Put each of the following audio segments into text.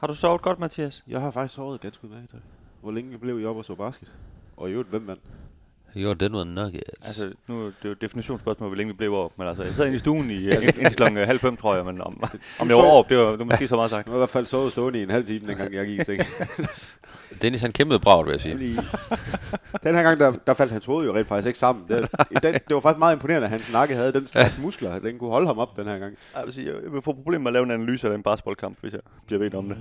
Har du sovet godt, Mathias? Jeg har faktisk sovet ganske udmærket. tak. Hvor længe blev I op og så basket? Og i øvrigt, hvem vandt? Jo, den var nok. Altså, nu er det jo et definitionsspørgsmål, hvor længe vi blev op. Men altså, jeg sad inde i stuen i øh, indtil klokken halv fem, tror jeg. Men om, om jeg var op, det var, det var måske så meget sagt. Jeg har i hvert fald sovet stående i en halv time, dengang jeg gik i seng. Dennis han kæmpede bragt, vil jeg sige. Den her gang, der, der faldt hans hoved jo rent faktisk ikke sammen. Det, den, det var faktisk meget imponerende, at hans nakke havde den slags muskler. Den kunne holde ham op den her gang. Jeg vil, sige, jeg vil få problemer med at lave en analyse af den basketballkamp, hvis jeg bliver bedt om det.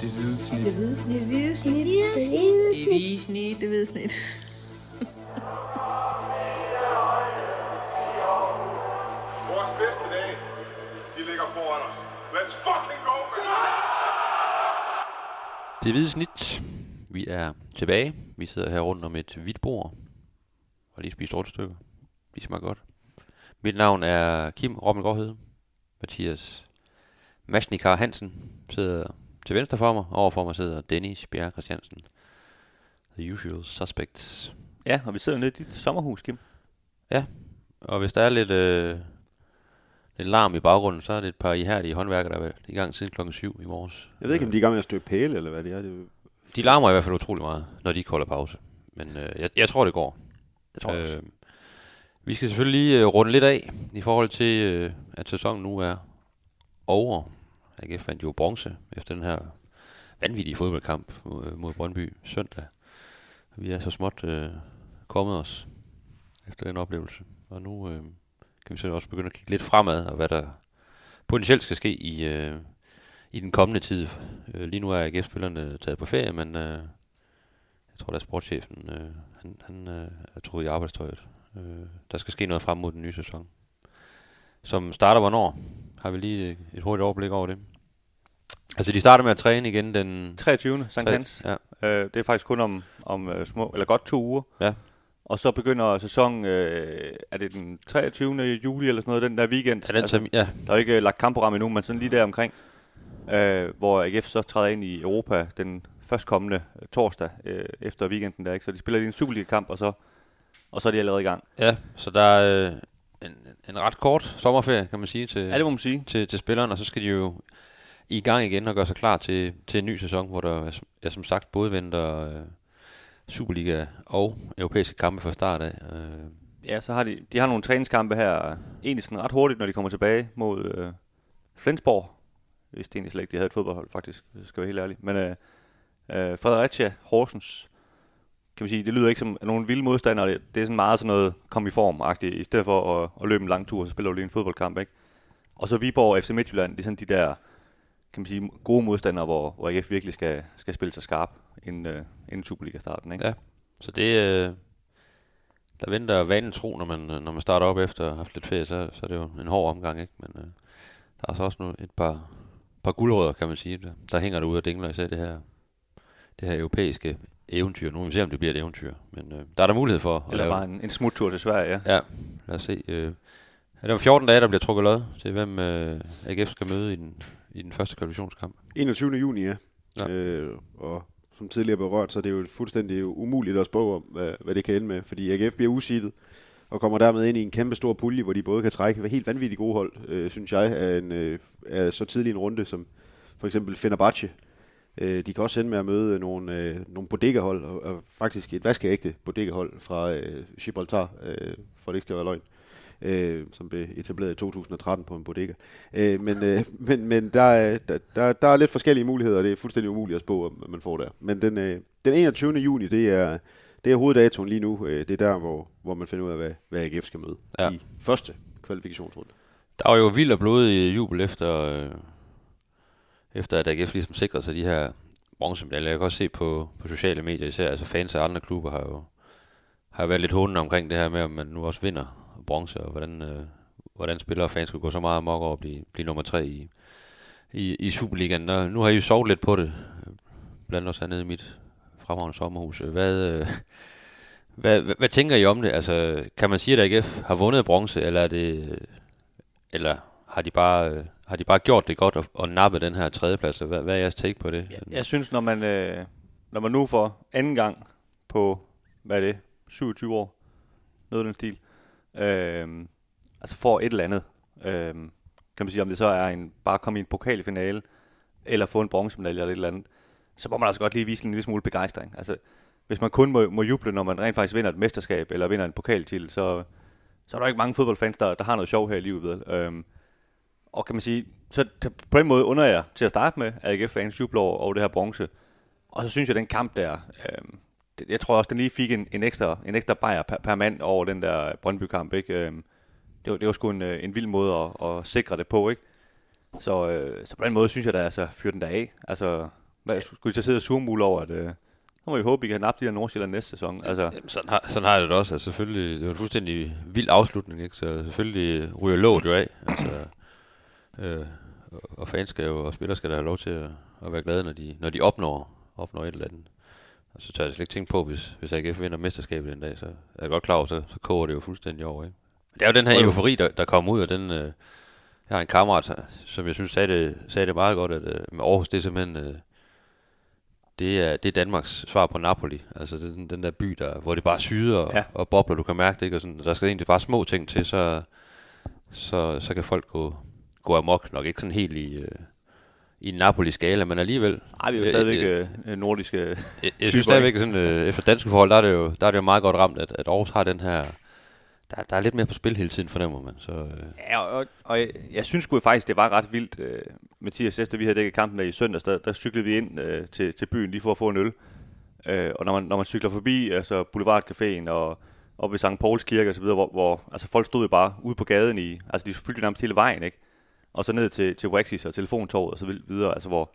Det hvide snit. Det hvide snit. Det hvide snit. Det hvide snit. hvide snit. Det hvide snit. Vores bedste dage, de ligger foran os. Let's fucking go, man! Det hvide snit. Vi er tilbage. Vi sidder her rundt om et hvidt bord. Og lige spist stykker. De smager godt. Mit navn er Kim Robben Gårdhede. Mathias Masnikar Hansen sidder til venstre for mig. Over for mig sidder Dennis Bjerre Christiansen. The usual suspects. Ja, og vi sidder nede i dit sommerhus, Kim. Og hvis der er lidt, øh, lidt larm i baggrunden, så er det et par ihærdige håndværkere, der været i gang siden klokken 7 i morges. Jeg ved ikke, om de er i gang med at støbe pæle, eller hvad det er. Det, De larmer i hvert fald utrolig meget, når de ikke holder pause. Men øh, jeg, jeg tror, det går. Det tror jeg også. Øh, vi skal selvfølgelig lige øh, runde lidt af i forhold til, øh, at sæsonen nu er over. AGF fandt jo bronze efter den her vanvittige fodboldkamp mod, mod Brøndby søndag. Vi er så småt øh, kommet os efter den oplevelse. Og nu øh, kan vi så også begynde at kigge lidt fremad, og hvad der potentielt skal ske i, øh, i den kommende tid. Øh, lige nu er AGF-spillerne taget på ferie, men øh, jeg tror, at sportschefen øh, han, han øh, er troet i arbejdstøjet. Øh, der skal ske noget frem mod den nye sæson. Som starter hvornår? Har vi lige et hurtigt overblik over det? Altså, de starter med at træne igen den... 23. Sankt Hans. Ja, Øh, det er faktisk kun om, om øh, små, eller godt to uger. Ja. Og så begynder sæsonen, øh, er det den 23. juli eller sådan noget, den der weekend? er den altså, ja, Der er ikke øh, lagt kampprogram endnu, men sådan lige der omkring, øh, hvor AGF så træder ind i Europa den førstkommende øh, torsdag øh, efter weekenden der, ikke? Så de spiller lige en Superliga-kamp, og så, og så er de allerede i gang. ja, så der er øh, en, en ret kort sommerferie, kan man sige, til, Ja, det må man sige. til, til spillerne, og så skal de jo i gang igen og gøre sig klar til, til en ny sæson, hvor der er, er som sagt både venter øh, Superliga og europæiske kampe fra start af. Øh, Ja, så har de, de har nogle træningskampe her, øh, egentlig sådan ret hurtigt, når de kommer tilbage mod øh, Flensborg. Jeg vidste egentlig slet ikke, de havde et fodboldhold, faktisk, hvis skal være helt ærlig. Men øh, øh, Fredericia, Horsens, kan man sige, det lyder ikke som nogen vilde modstandere. Det, det er sådan meget sådan noget kom i form-agtigt, i stedet for at, at løbe en lang tur, så spiller du lige en fodboldkamp, ikke? Og så Viborg og FC Midtjylland, det er sådan de der, kan man sige, gode modstandere, hvor, hvor AGF virkelig skal, skal spille sig skarp inden, øh, inden Superliga-starten, ikke? Ja. Så det, øh, der venter vanen tro, når man, øh, når man starter op efter at have haft lidt ferie, så, så er det jo en hård omgang, ikke? Men øh, der er så også nu et par, par guldrødder, kan man sige. Der, der hænger derude og dingler især det her, det her europæiske eventyr. Nu må vi se, om det bliver et eventyr. Men øh, der er der mulighed for at Eller lave bare en, en smuttur til Sverige, ja. Ja, lad os se. Øh, er det om 14 dage, der bliver trukket lod til, hvem øh, AGF skal møde i den, i den første kvalifikationskamp. 21. juni, ja. Ja. Øh, og som tidligere berørt, så det er jo fuldstændig umuligt at spå om, hvad, hvad det kan ende med. Fordi AGF bliver usidet og kommer dermed ind i en kæmpe stor pulje, hvor de både kan trække helt vanvittigt gode hold, øh, synes jeg, af, en, øh, af så tidlig en runde som for eksempel Fenerbahce. Øh, de kan også ende med at møde nogle, øh, nogle bodega-hold, og, og faktisk et vaskeægte bodega-hold fra øh, Gibraltar, øh, for det ikke skal være løgn øh, som blev etableret i 2013 på en bodega. Øh, men øh, men, men der, er, der, der, der er lidt forskellige muligheder, og det er fuldstændig umuligt at spå, hvad man får der. Men den, øh, den 21. juni, det er, det er hoveddatoen lige nu. Øh, det er der, hvor, hvor man finder ud af, hvad, hvad AGF skal møde Ja. i første kvalifikationsrunde. Der var jo vild og blodig jubel efter, øh, efter at AGF ligesom sikrede sig de her bronzemedaljer. Jeg kan også se på, på sociale medier især, altså fans af andre klubber har jo, har været lidt hundende omkring det her med, om man nu også vinder bronze, og hvordan, øh, hvordan spillere og fans skulle gå så meget amok over at blive, blive nummer tre i, i, i Superligaen. Og nu har I jo sovet lidt på det, blandt os hernede i mit fremragende sommerhus. Hvad, øh, hvad, hvad, hvad tænker I om det? Altså, kan man sige, at AGF har vundet bronze, eller er det, eller har de bare, øh, har de bare gjort det godt og, og nappet den her tredjeplads? Hvad, hvad er jeres take på det? Jeg, jeg synes, når man, øh, når man nu for anden gang på, hvad er det, 27 år, noget den stil, øh, altså får et eller andet, øh, kan man sige, om det så er en, bare at komme i en pokalfinale, eller få en bronzemedalje eller et eller andet, så må man altså godt lige vise en lille smule begejstring. Altså, hvis man kun må, må juble, når man rent faktisk vinder et mesterskab, eller vinder en pokaltitel, så, så er der ikke mange fodboldfans, der, der har noget sjov her i livet ved. Øhm, og kan man sige, så på den måde under jeg til at starte med, at AGF-fans jubler over, over det her bronze. Og så synes jeg, at den kamp der, øhm, jeg tror også, den lige fik en, en ekstra, en ekstra bajer per, per mand over den der Brøndby-kamp. Ikke? Øhm, det, var, det var sgu en, øh, en vild måde at, at sikre det på, ikke? Så, øh, så på den måde synes jeg da, altså, fyr den der af. Altså, hvad, skulle I så sidde og surmule over, at øh, så må vi håbe, vi kan nappe de der Nordsjælland næste sæson. Altså, Jamen, sådan, har, sådan har jeg det også. Altså, selvfølgelig, det var en fuldstændig vild afslutning, ikke? så selvfølgelig ryger låget jo af. Altså, øh, og- og fans skal jo, og spillere skal da have lov til at, at være glade, når de, når de opnår, opnår et eller andet. Og så tør jeg slet ikke tænke på, hvis, hvis AGF vinder mesterskabet den dag, så er jeg godt klar over, så, så koger det jo fuldstændig over. Ikke? Men det er jo den her eufori, der, der kommer ud af den... Øh, jeg har en kammerat, som jeg synes sagde det, sagde det meget godt, at øh, med Aarhus, det er simpelthen... Øh, det er, det er Danmarks svar på Napoli. Altså den, den der by, der, hvor det bare syder og, ja. og bobler, du kan mærke det. Ikke? Og sådan, der skal egentlig bare små ting til, så, så, så kan folk gå, gå amok. Nok ikke sådan helt i, øh, i Napoli-skala, men alligevel. ej, vi er jo stadigvæk øh, øh, nordiske... Jeg, jeg Typer, synes stadigvæk, sådan, øh, efter danske forhold, der er, det jo, der er det jo meget godt ramt, at, at Aarhus har den her... Der, der er lidt mere på spil hele tiden, fornemmer man. Så, øh, Ja, og, og jeg, jeg synes sgu faktisk, det var ret vildt, øh, Mathias, efter vi havde dækket kampen der i søndags, der, der cyklede vi ind øh, til, til byen lige for at få en øl. Øh, og når man, når man cykler forbi altså Boulevardcaféen og op ved St. Pauls Kirke osv., hvor, hvor altså folk stod jo bare ude på gaden i, altså de fyldte nærmest hele vejen, ikke? Og så ned til, til Waxis og telefontorvet og så videre, altså hvor,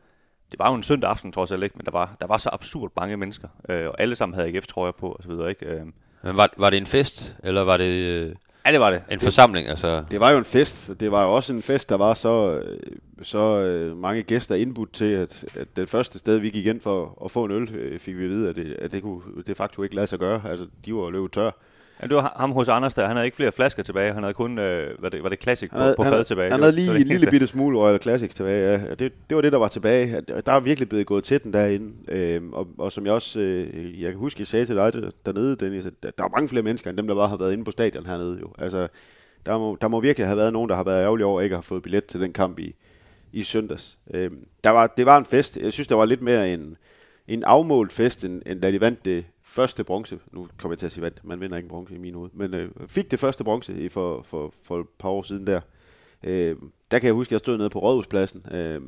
det var jo en søndag aften trods alt ikke, men der var, der var så absurd mange mennesker, øh, og alle sammen havde AGF-trøjer på og så videre, ikke? Øh, men var, var det en fest, eller var det øh, ja, det var det. en forsamling? Altså, Det var jo en fest. Det var jo også en fest, der var så, øh, så øh, mange gæster indbudt til, at, at det første sted, vi gik ind for at få en øl, øh, fik vi at vide, at det, at det, kunne, det faktisk ikke lade sig gøre. Altså, de var jo løbet tør. Ja, det var ham hos Anders der. Han havde ikke flere flasker tilbage. Han havde kun, øh, var, det, var det Classic på, Han havde, på han, fad tilbage. han havde lige en lille bitte smule Royal Classic tilbage, ja. Det, det var det, der var tilbage. Der er virkelig blevet gået til den derinde. Øhm, og, og som jeg også, øh, jeg kan huske, jeg sagde til dig der- dernede, Dennis, at der der er mange flere mennesker, end dem, der bare har været inde på stadion hernede jo. Altså, der må, der må virkelig have været nogen, der har været ærgerlige over, at ikke har fået billet til den kamp i, i søndags. Øhm, der var, det var en fest. Jeg synes, der var lidt mere en, en afmålt fest, end, end da de vandt det første bronze. Nu kommer jeg til at sige vandt. Man vinder ikke en bronze i min hoved. Men øh, fik det første bronze i for, for, for et par år siden der. Øh, der kan jeg huske, at jeg stod nede på Rådhuspladsen. Øh,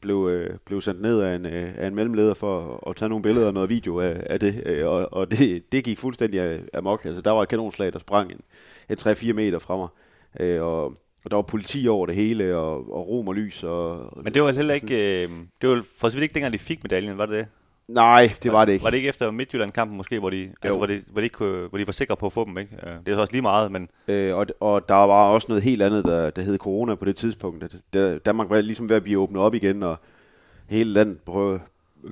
blev, øh, blev sendt ned af en, øh, af en mellemleder for at, at tage nogle billeder og noget video af, af det. Øh, og og det, det gik fuldstændig amok. Altså, der var et kanonslag, der sprang en, et 3-4 meter fra mig. Øh, og, og der var politi over det hele, og, og rom og lys. Og, Men det var heller ikke... Øh, det var for så vidt ikke dengang, de fik medaljen, var det det? Nej, det var det ikke. Var det ikke efter Midtjylland-kampen måske, hvor de, altså, hvor, de, hvor, de ikke, hvor de var sikre på at få dem, ikke? Øh, Det er så også lige meget, men Øh, og, og der var også noget helt andet, der, der hed corona på det tidspunkt. At der, Danmark var ligesom ved at blive åbnet op igen, og hele landet prøvede,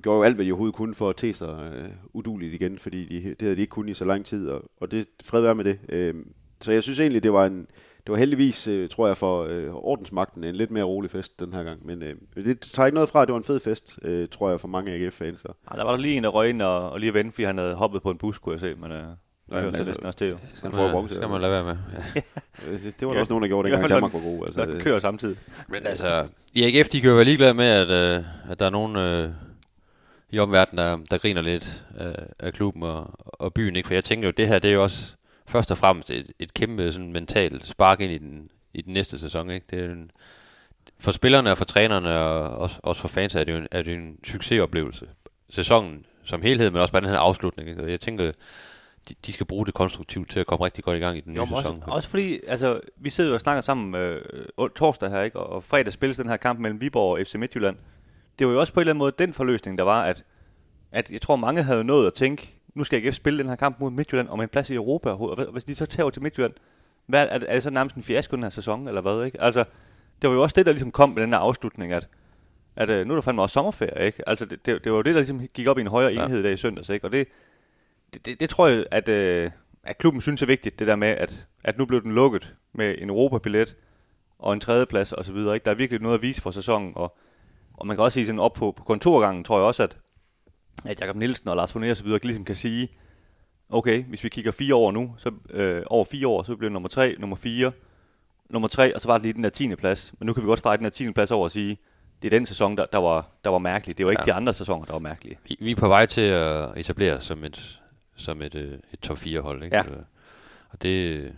gjorde jo alt, hvad de overhovedet kunne for at te sig øh, uduligt igen, fordi de, det havde de ikke kunnet i så lang tid, og, og det fred være med det. Øh, så jeg synes egentlig, det var en, det var heldigvis, øh, tror jeg, for øh, ordensmagten en lidt mere rolig fest den her gang. Men øh, det tager ikke noget fra, at det var en fed fest, øh, tror jeg, for mange AGF-fans. Så. ah, der var der lige en, der røg ind og, og lige vente, fordi han havde hoppet på en bus, kunne jeg se. Men øh, det men altså, næsten også til, jo. Han får bronze. skal man lade være med. Ja. Øh, det, det var der Ja, også nogen, der gjorde, dengang Danmark var god. Så Altså, der kører samtidig. Men altså, i AGF, de kan jo være ligeglade med, at, øh, at der er nogen øh, i omverdenen, der, der griner lidt af, af klubben og, og byen. Ikke? For jeg tænker jo, det her, det er jo også først og fremmest et, et kæmpe sådan, mentalt spark ind i den, i den næste sæson. Ikke? Det er en, for spillerne og for trænerne og også, også for fans er det jo en, er det en succesoplevelse. Sæsonen som helhed, men også bare den her afslutning. Ikke? Og jeg tænker, de, de skal bruge det konstruktivt til at komme rigtig godt i gang i den nye men sæson. også, også fordi, altså, vi sidder jo og snakker sammen øh, torsdag her, ikke? Og, og fredag spilles den her kamp mellem Viborg og FC Midtjylland. Det var jo også på en eller anden måde den forløsning, der var, at, at jeg tror, mange havde nået at tænke, nu skal AGF spille den her kamp mod Midtjylland om en plads i Europa. Og hvis de så tager til Midtjylland, hvad, er, er det så nærmest en fiasko den her sæson, eller hvad, ikke? Altså, det var jo også det, der ligesom kom med den her afslutning, at, at øh, nu er der fandme også sommerferie, ikke? Altså, det, det, det var jo det, der ligesom gik op i en højere Ja. enhed der i søndags, ikke? Og det, det, det, det tror jeg, at, øh, at klubben synes er vigtigt, det der med, at, at nu blev den lukket med en Europabillet og en tredjeplads og så videre. Ikke? Der er virkelig noget at vise for sæsonen, og, og man kan også sige sådan op på, på kontorgangen, tror jeg også, at, at Jakob Nielsen og Lars Foné og så videre ligesom kan sige, okay, hvis vi kigger fire år nu, så øh, over fire år, så bliver nummer tre, nummer fire, nummer tre, og så var det lige den der 10. plads. Men nu kan vi godt strege den der 10. plads over og sige, det er den sæson, der, der, var, der var mærkelig. Det var ikke Ja. de andre sæsoner, der var mærkelige. Vi, vi er på vej til at etablere som et, som et, øh, et top 4 hold. Ikke? Ja. Øh, Og det,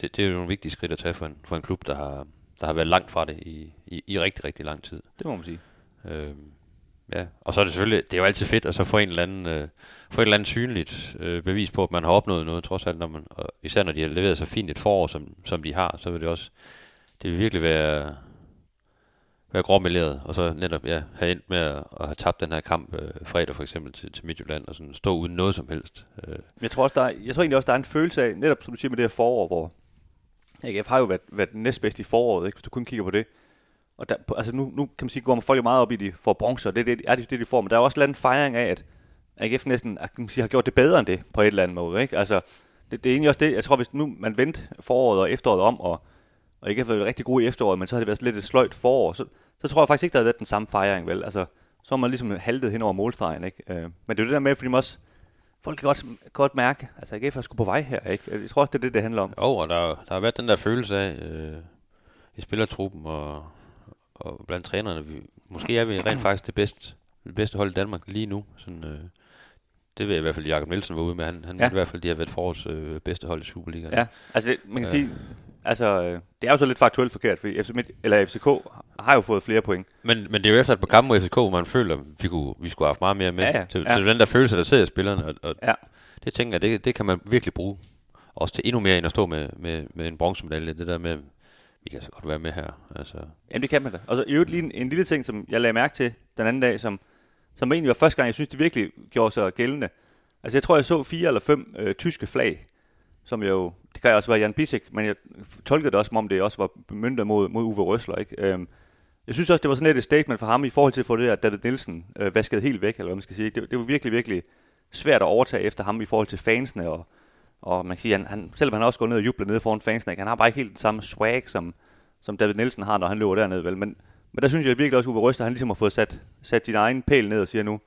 det, det er jo nogle vigtige skridt at tage for en, for en klub, der har, der har været langt fra det i, i, i rigtig, rigtig lang tid. Det må man sige. Øhm, ja, og så er det selvfølgelig, det er jo altid fedt at så få en eller anden, øh, få et eller andet synligt øh, bevis på, at man har opnået noget, trods alt, når man, og især når de har leveret så fint et forår, som, som de har, så vil det også, det vil virkelig være, være gråmeleret, og så netop, ja, have endt med at, at have tabt den her kamp øh, fredag for eksempel til, til Midtjylland, og sådan stå uden noget som helst. Øh, Jeg tror, også, der er, jeg tror egentlig også, der er en følelse af, netop som du siger med det her forår, hvor AGF har jo været, været den næstbedste i foråret, ikke, hvis du kun kigger på det. Og der, altså nu, nu kan man sige, går man folk jo meget op i, de får bronze, og det, det er det, det, de får. Men der er jo også en fejring af, at AGF næsten kan man sige, har gjort det bedre end det, på et eller andet måde. Ikke? Altså, det, det er egentlig også det, jeg tror, hvis nu man vendte foråret og efteråret om, og, og ikke har været rigtig gode i efteråret, men så har det været lidt et sløjt forår, så, så tror jeg faktisk ikke, der havde været den samme fejring, vel? Altså, så har man ligesom haltet hen over målstregen, ikke? Øh, men det er jo det der med, fordi man også, folk kan godt, godt mærke, altså AGF er sgu på vej her, ikke? Jeg tror også, det er det, det handler om. Jo, og der, der har været den der følelse af øh, i spillertruppen og, og blandt trænerne, vi, måske er vi rent faktisk det bedste, det bedste hold i Danmark lige nu. Sådan, øh, det vil i hvert fald Jakob Nielsen var ude med. Han, han Ja. i hvert fald, de har været forårs øh, bedste hold i Superligaen. Ja, altså det, man kan Ja. sige, altså øh, det er jo så lidt faktuelt forkert, fordi FC Midt, eller FCK har jo fået flere point. Men, men det er jo efter et par kampe mod FCK, hvor man føler, at vi, kunne, vi skulle have haft meget mere med. Ja, ja. Til, Ja. til den der følelse, der sidder i spillerne. Og, og Ja. det tænker jeg, det, det kan man virkelig bruge. Også til endnu mere end at stå med, med, med en bronzemedalje. Det der med, vi kan så godt være med her. Altså, Jamen det kan man da. Og så i øvrigt lige en, en lille ting, som jeg lagde mærke til den anden dag, som, som egentlig var første gang, jeg synes, det virkelig gjorde sig gældende. Altså jeg tror, jeg så fire eller fem øh, tyske flag, som jo, det kan jo også være Jan Bisek, men jeg tolkede det også, som om det også var myndet mod, mod Uwe Røsler. Ikke? Øhm, jeg synes også, det var sådan lidt et statement for ham i forhold til at få det der David Nielsen øh, vasket helt væk, eller hvad man skal sige. Det, det var virkelig, virkelig svært at overtage efter ham i forhold til fansene, og, og man kan sige, han, han, selvom han også går ned og jubler nede foran fansene, han har bare ikke helt den samme swag, som, som David Nielsen har, når han løber dernede. Vel? Men, men der synes jeg virkelig også, at Uwe Røster, han ligesom har fået sat, sat sin egen pæl ned og siger nu,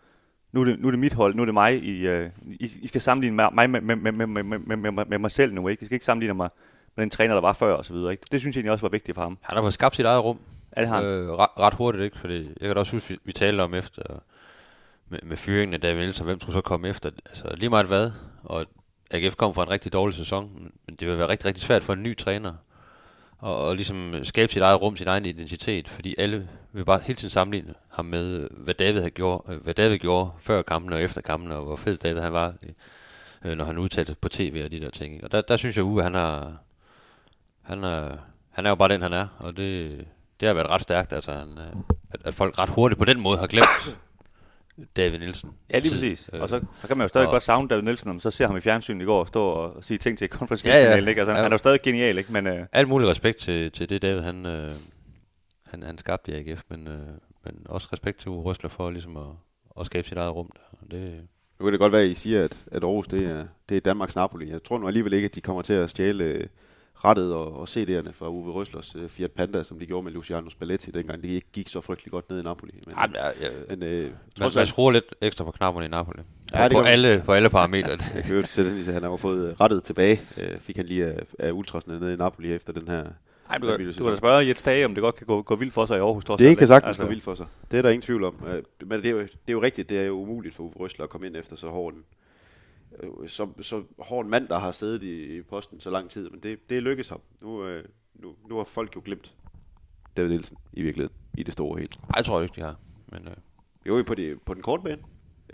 nu er det, nu er det mit hold, nu er det mig, I, uh, I, I skal sammenligne mig med, med, med, med, med, med, med, med mig selv nu, ikke? I skal ikke sammenligne mig med den træner, der var før og så videre, ikke? Det synes jeg egentlig også var vigtigt for ham. Han har fået skabt sit eget rum. Ja, det har han. Øh, ret, ret hurtigt, ikke? Fordi jeg kan da også huske, vi, vi talte om efter med, med fyringen af David Nielsen, hvem skulle så komme efter? Altså lige meget hvad, og AGF kom fra en rigtig dårlig sæson, men det vil være rigtig, rigtig svært for en ny træner og, og ligesom skabe sit eget rum, sin egen identitet, fordi alle vil bare hele tiden sammenligne ham med, hvad David, havde gjort, hvad David gjorde før kampen og efter kampen, og hvor fed David han var, øh, når han udtalte på tv og de der ting. Og der, der synes jeg, Uwe, han har, han er, han er jo bare den, han er, og det, det har været ret stærkt, altså, han, at, at folk ret hurtigt på den måde har glemt David Nielsen. Ja, lige præcis. Øh, Og så, så kan man jo stadig og- godt savne David Nielsen, når man så ser ham i fjernsynet i går og stå og sige ting til conference Ja, ja. ikke? Altså, Ja. han er jo stadig genial, ikke? Men øh, Alt mulig respekt til, til det, David han, øh, han, han skabte i AGF, men, øh, men også respekt til Uwe Røsler for ligesom at, at skabe sit eget rum. Der. Det, Nu kan det godt være, at I siger, at, at Aarhus det er, det er Danmarks Napoli. Jeg tror nu alligevel ikke, at de kommer til at stjæle øh, rettet og, og CD'erne fra Uwe Røslers uh, Fiat Panda, som de gjorde med Luciano Spalletti, dengang det ikke gik så frygtelig godt ned i Napoli. Men, Jamen, jeg, jeg, men øh, man, trods man skruer lidt ekstra på knapperne i Napoli. På, Ja, det på, man. alle, på alle parametre. jeg den i, at han har fået øh, rettet tilbage. Øh, fik han lige af, af ultrasene nede i Napoli efter den her ej, du, kan, du kan da spørge Jens Dage, om det godt kan gå, gå vildt for sig i Aarhus. trods Det kan ikke? sagtens Altså, gå vildt for sig. Det er der ingen tvivl om. Øh, Men det er, jo, det er jo rigtigt, det er jo umuligt for Uwe Røsler at komme ind efter så hård en, øh, så, så hård en mand, der har siddet i, i posten så lang tid. Men det, det lykkes ham. Nu, øh, nu, nu har folk jo glemt David Nielsen i virkeligheden, i det store hele. Ej, jeg tror ikke, de har. Men, øh, Jo, på, de, på den korte bane.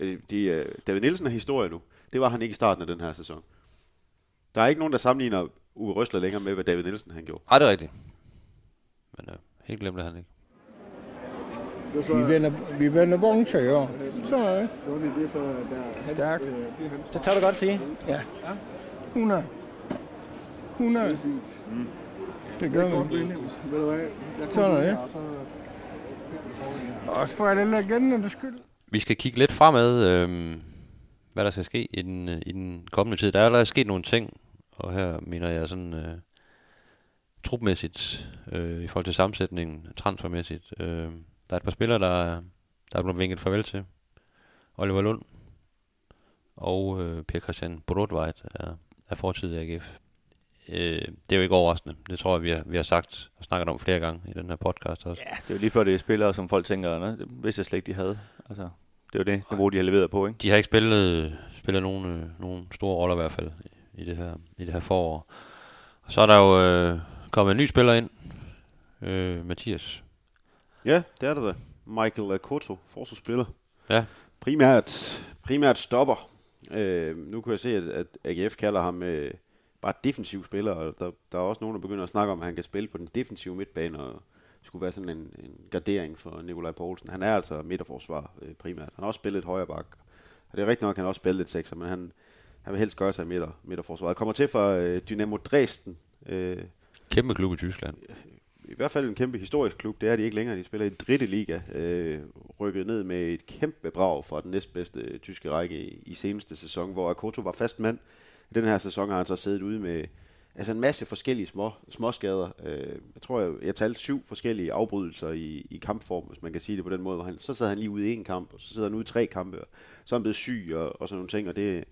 Øh, De, øh, David Nielsen er historie nu. Det var han ikke i starten af den her sæson. Der er ikke nogen, der sammenligner Uwe Røsler længere med, hvad David Nielsen han gjorde. ej, det er rigtigt. Men øh, helt glemt det han ikke. Vi vinder, vi vinder bronze i år. Så er det. Stærkt. Det tør du godt sige. Ja. 100. 100. Det gør vi. Sådan er det. Også for alle legendernes skyld. Vi skal kigge lidt fremad, øh, hvad der skal ske i den, øh, i den kommende tid. Der er allerede sket nogle ting, og her mener jeg sådan øh, trupmæssigt, øh, i forhold til sammensætningen, transfermæssigt. Øh, der er et par spillere, der, er- der er blevet vinket farvel til. Oliver Lund og øh, Per Christian Brodvejt er, er fortid i AGF. øh, det er jo ikke overraskende. Det tror jeg, vi har, vi har sagt og snakket om flere gange i den her podcast også. Ja, det er jo lige før det er spillere, som folk tænker, "Nå, det vidste jeg slet ikke, de havde. Altså, det er jo det niveau, de har leveret på, ikke? De har ikke spillet, spillet nogen, øh, nogen store roller i hvert fald i det her, i det her forår. Og så er der jo øh, kommet en ny spiller ind, øh, Mathias. Ja, det er det da. Michael Koto, forsvarsspiller. Ja. Primært, primært stopper. Øh, nu kan jeg se, at, at AGF kalder ham øh, bare defensiv spiller, og der, der er også nogen, der begynder at snakke om, at han kan spille på den defensive midtbane, og skulle være sådan en, en gardering for Nikolaj Poulsen. Han er altså midterforsvar øh, primært. Han har også spillet højre bak. Og det er rigtigt nok, at han har også spillet lidt sekser, men han, han vil helst gøre sig i midter, midterforsvaret. Kommer til fra øh, Dynamo Dresden. Øh, Kæmpe klub i Tyskland i hvert fald en kæmpe historisk klub. Det er de ikke længere. De spiller i dritte liga. Øh, rykket ned med et kæmpe brag fra den næstbedste tyske række i, i seneste sæson, hvor Akoto var fast mand. I den her sæson har han så siddet ude med altså en masse forskellige små, småskader. Øh, jeg tror, jeg, jeg talte syv forskellige afbrydelser i, i kampform, hvis man kan sige det på den måde. Hvor han, så sad han lige ude i en kamp, og så sidder han ude i tre kampe, og så er han blevet syg og, og sådan nogle ting. Og det,